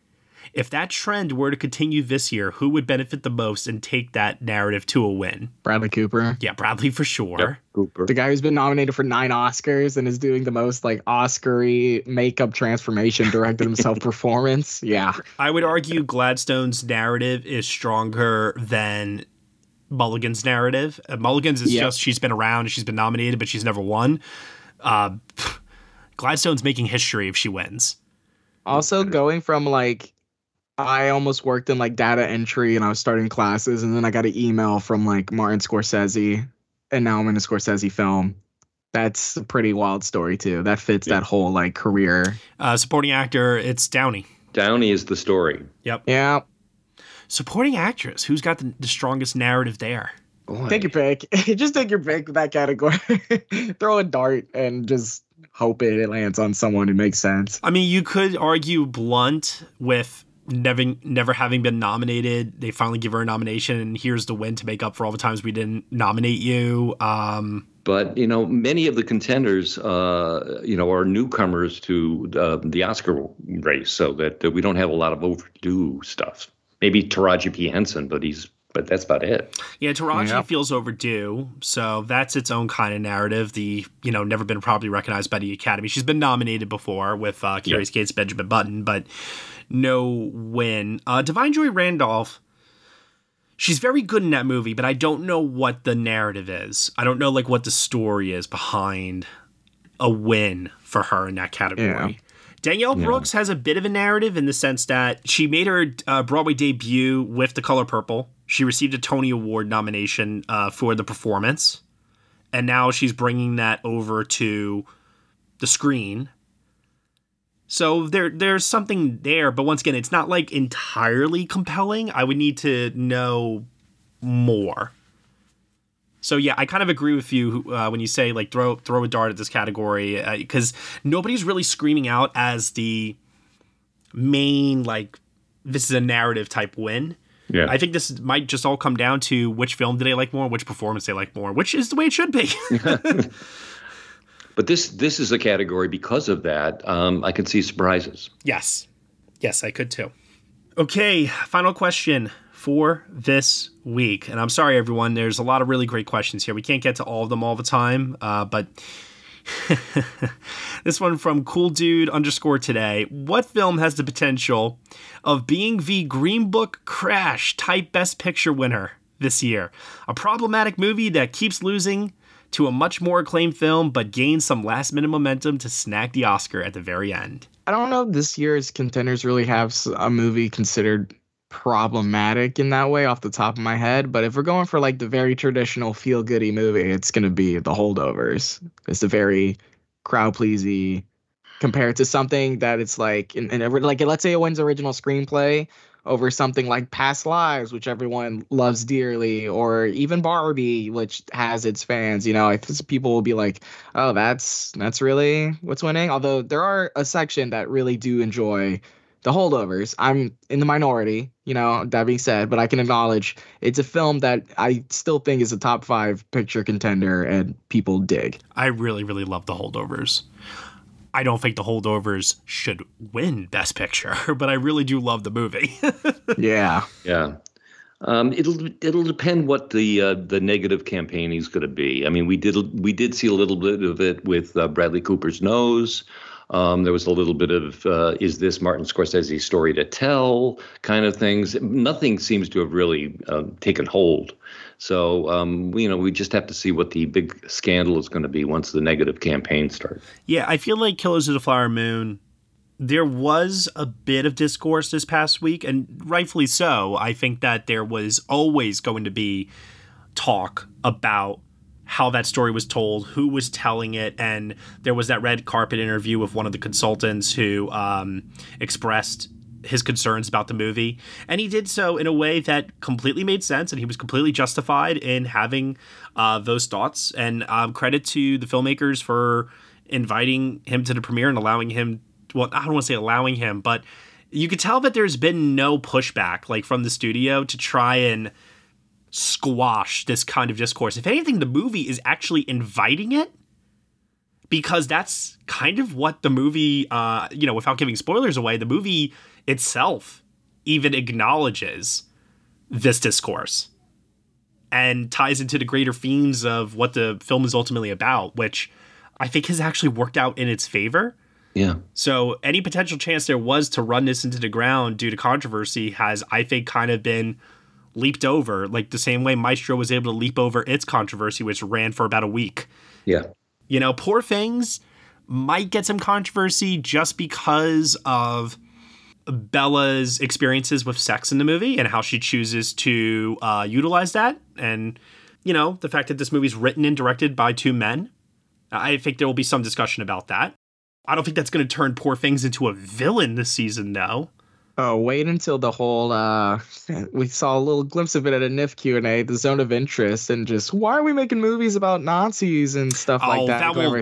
If that trend were to continue this year, who would benefit the most and take that narrative to a win? Bradley Cooper. Yeah, Bradley for sure. Cooper. The guy who's been nominated for nine Oscars and is doing the most like Oscar-y makeup transformation directed himself performance. Yeah. I would argue Gladstone's narrative is stronger than Mulligan's narrative. Uh, Mulligan's is Yep. just she's been around she's been nominated, but she's never won. Uh, Gladstone's making history if she wins. Also going from like I almost worked in like data entry and I was starting classes and then I got an email from like Martin Scorsese and now I'm in a Scorsese film. That's a pretty wild story too. That fits that whole like career. Uh, supporting actor, it's Downey. Downey is the story. Yep. Yeah. Supporting actress, who's got the, the strongest narrative there? Take your pick. just take your pick with that category. Throw a dart and just hope it, it lands on someone who makes sense. I mean, you could argue Blunt with never never having been nominated. They finally give her a nomination, and here's the win to make up for all the times we didn't nominate you. Um, But you know, many of the contenders, uh, you know, are newcomers to uh, the Oscar race, so that, that we don't have a lot of overdue stuff. Maybe Taraji P Henson, but he's but that's about it. Yeah, Taraji Yeah. feels overdue, so that's its own kind of narrative. The you know never been properly recognized by the Academy. She's been nominated before with uh, Curious Case, Benjamin Button, but no win. Uh, Da'Vine Joy Randolph. She's very good in that movie, but I don't know what the narrative is. I don't know like what the story is behind a win for her in that category. Yeah. Danielle Yeah. Brooks has a bit of a narrative in the sense that she made her uh, Broadway debut with The Color Purple. She received a Tony Award nomination uh, for the performance, and now she's bringing that over to the screen. So there, there's something there, but once again, it's not like entirely compelling. I would need to know more. So yeah, I kind of agree with you uh, when you say like throw throw a dart at this category because nobody's really screaming out as the main like this is a narrative type win. Yeah. I think this might just all come down to which film do they like more, which performance they like more, which is the way it should be. But this this is a category because of that. Um, I can see surprises. yes, yes, I could too. Okay, final question for this week, and I'm sorry everyone. There's a lot of really great questions here. We can't get to all of them all the time, uh, but this one from cool dude underscore today. What film has the potential of being the Green Book crash type Best Picture winner this year? A problematic movie that keeps losing to a much more acclaimed film, but gains some last minute momentum to snag the Oscar at the very end. I don't know if this year's contenders really have a movie considered problematic in that way off the top of my head. But if we're going for like the very traditional feel goody movie, it's going to be The Holdovers. It's a very crowd pleasy compared to something that it's like, in, in, like let's say it wins original screenplay over something like Past Lives, which everyone loves dearly, or even Barbie, which has its fans. You know, I think people will be like, "Oh, that's that's really what's winning." Although there are a section that really do enjoy the holdovers. I'm in the minority, you know, that being said, but I can acknowledge it's a film that I still think is a top five picture contender and people dig. I really, really love the holdovers. I don't think the holdovers should win Best Picture, but I really do love the movie. yeah. Yeah. Um, it'll it'll depend what the uh, the negative campaign is going to be. I mean, we did we did see a little bit of it with uh, Bradley Cooper's nose. Um, there was a little bit of uh, is this Martin Scorsese's story to tell kind of things. Nothing seems to have really um, taken hold. So um, you know, we just have to see what the big scandal is going to be once the negative campaign starts. Yeah, I feel like Killers of the Flower Moon. There was a bit of discourse this past week, and rightfully so. I think that there was always going to be talk about how that story was told, who was telling it, and there was that red carpet interview with one of the consultants who um, expressed his concerns about the movie, and he did so in a way that completely made sense, and he was completely justified in having uh, those thoughts. And um, credit to the filmmakers for inviting him to the premiere and allowing him. Well, I don't want to say allowing him, but you could tell that there's been no pushback, like from the studio, to try and squash this kind of discourse. If anything, the movie is actually inviting it because that's kind of what the movie, uh, you know, without giving spoilers away, the movie itself even acknowledges this discourse and ties into the greater themes of what the film is ultimately about, which I think has actually worked out in its favor. Yeah. So any potential chance there was to run this into the ground due to controversy has, I think, kind of been leaped over, like the same way Maestro was able to leap over its controversy, which ran for about a week. Yeah. You know, Poor Things might get some controversy just because of Bella's experiences with sex in the movie and how she chooses to uh, utilize that. And, you know, the fact that this movie's written and directed by two men. I think there will be some discussion about that. I don't think that's going to turn Poor Things into a villain this season, though. Oh, wait until the whole uh we saw a little glimpse of it at a NYFF Q&A, the zone of interest and just why are we making movies about Nazis and stuff like Oh, that. that will,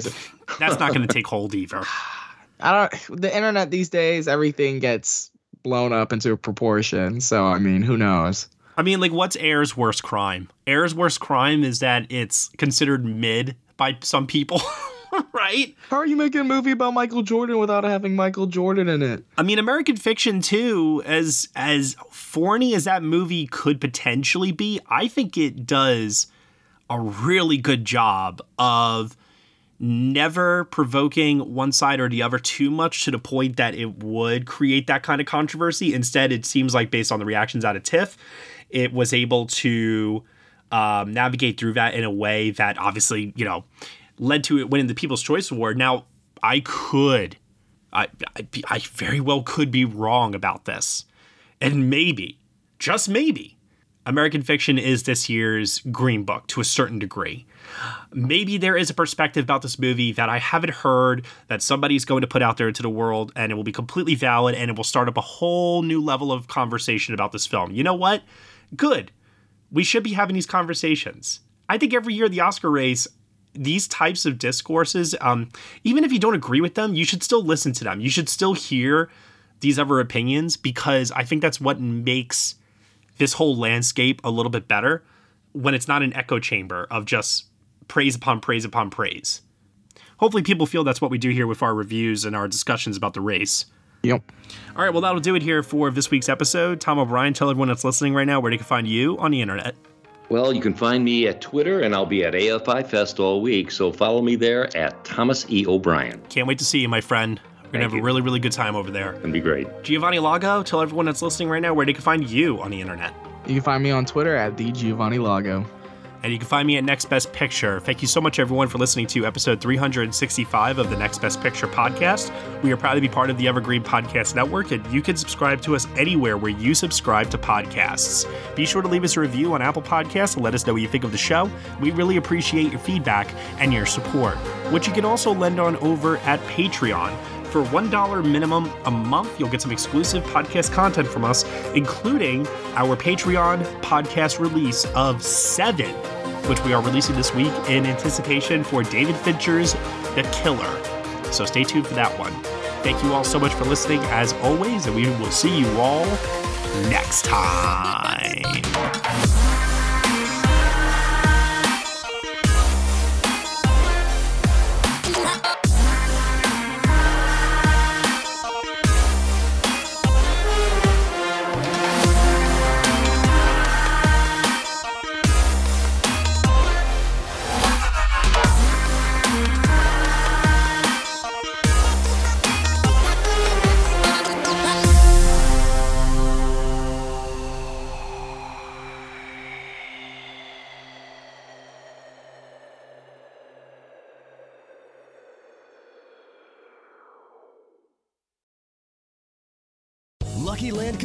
that's not going to take hold either. I don't the internet these days everything gets blown up into proportion. So I mean, who knows? I mean, like, what's Air's worst crime? Air's worst crime is that it's considered mid by some people, right? How are you making a movie about Michael Jordan without having Michael Jordan in it? I mean, American Fiction too, as as thorny as that movie could potentially be, I think it does a really good job of never provoking one side or the other too much to the point that it would create that kind of controversy. Instead, it seems like based on the reactions out of TIFF, it was able to um, navigate through that in a way that obviously, you know, led to it winning the People's Choice Award. Now, I could, I, I, I very well could be wrong about this. And maybe, just maybe, American Fiction is this year's Green Book to a certain degree. Maybe there is a perspective about this movie that I haven't heard that somebody's going to put out there into the world and it will be completely valid and it will start up a whole new level of conversation about this film. You know what? Good. We should be having these conversations. I think every year the Oscar race, these types of discourses, um, even if you don't agree with them, you should still listen to them. You should still hear these other opinions because I think that's what makes this whole landscape a little bit better when it's not an echo chamber of just praise upon praise upon praise. Hopefully, people feel that's what we do here with our reviews and our discussions about the race. Yep. All right, well, that'll do it here for this week's episode. Tom O'Brien, tell everyone that's listening right now where they can find you on the internet. Well, you can find me at Twitter, and I'll be at AFI Fest all week. So follow me there at Thomas E. O'Brien. Can't wait to see you, my friend. We're going to have you. a really, really good time over there. It'll be great. Giovanni Lago, tell everyone that's listening right now where they can find you on the internet. You can find me on Twitter at the Giovanni Lago. And you can find me at Next Best Picture. Thank you so much, everyone, for listening to episode 365 of the Next Best Picture podcast. We are proud to be part of the Evergreen Podcast Network, and you can subscribe to us anywhere where you subscribe to podcasts. Be sure to leave us a review on Apple Podcasts and let us know what you think of the show. We really appreciate your feedback and your support, which you can also lend on over at Patreon. For $1 minimum a month, you'll get some exclusive podcast content from us, including our Patreon podcast release of Seven, which we are releasing this week in anticipation for David Fincher's The Killer. So stay tuned for that one. Thank you all so much for listening, as always, and we will see you all next time.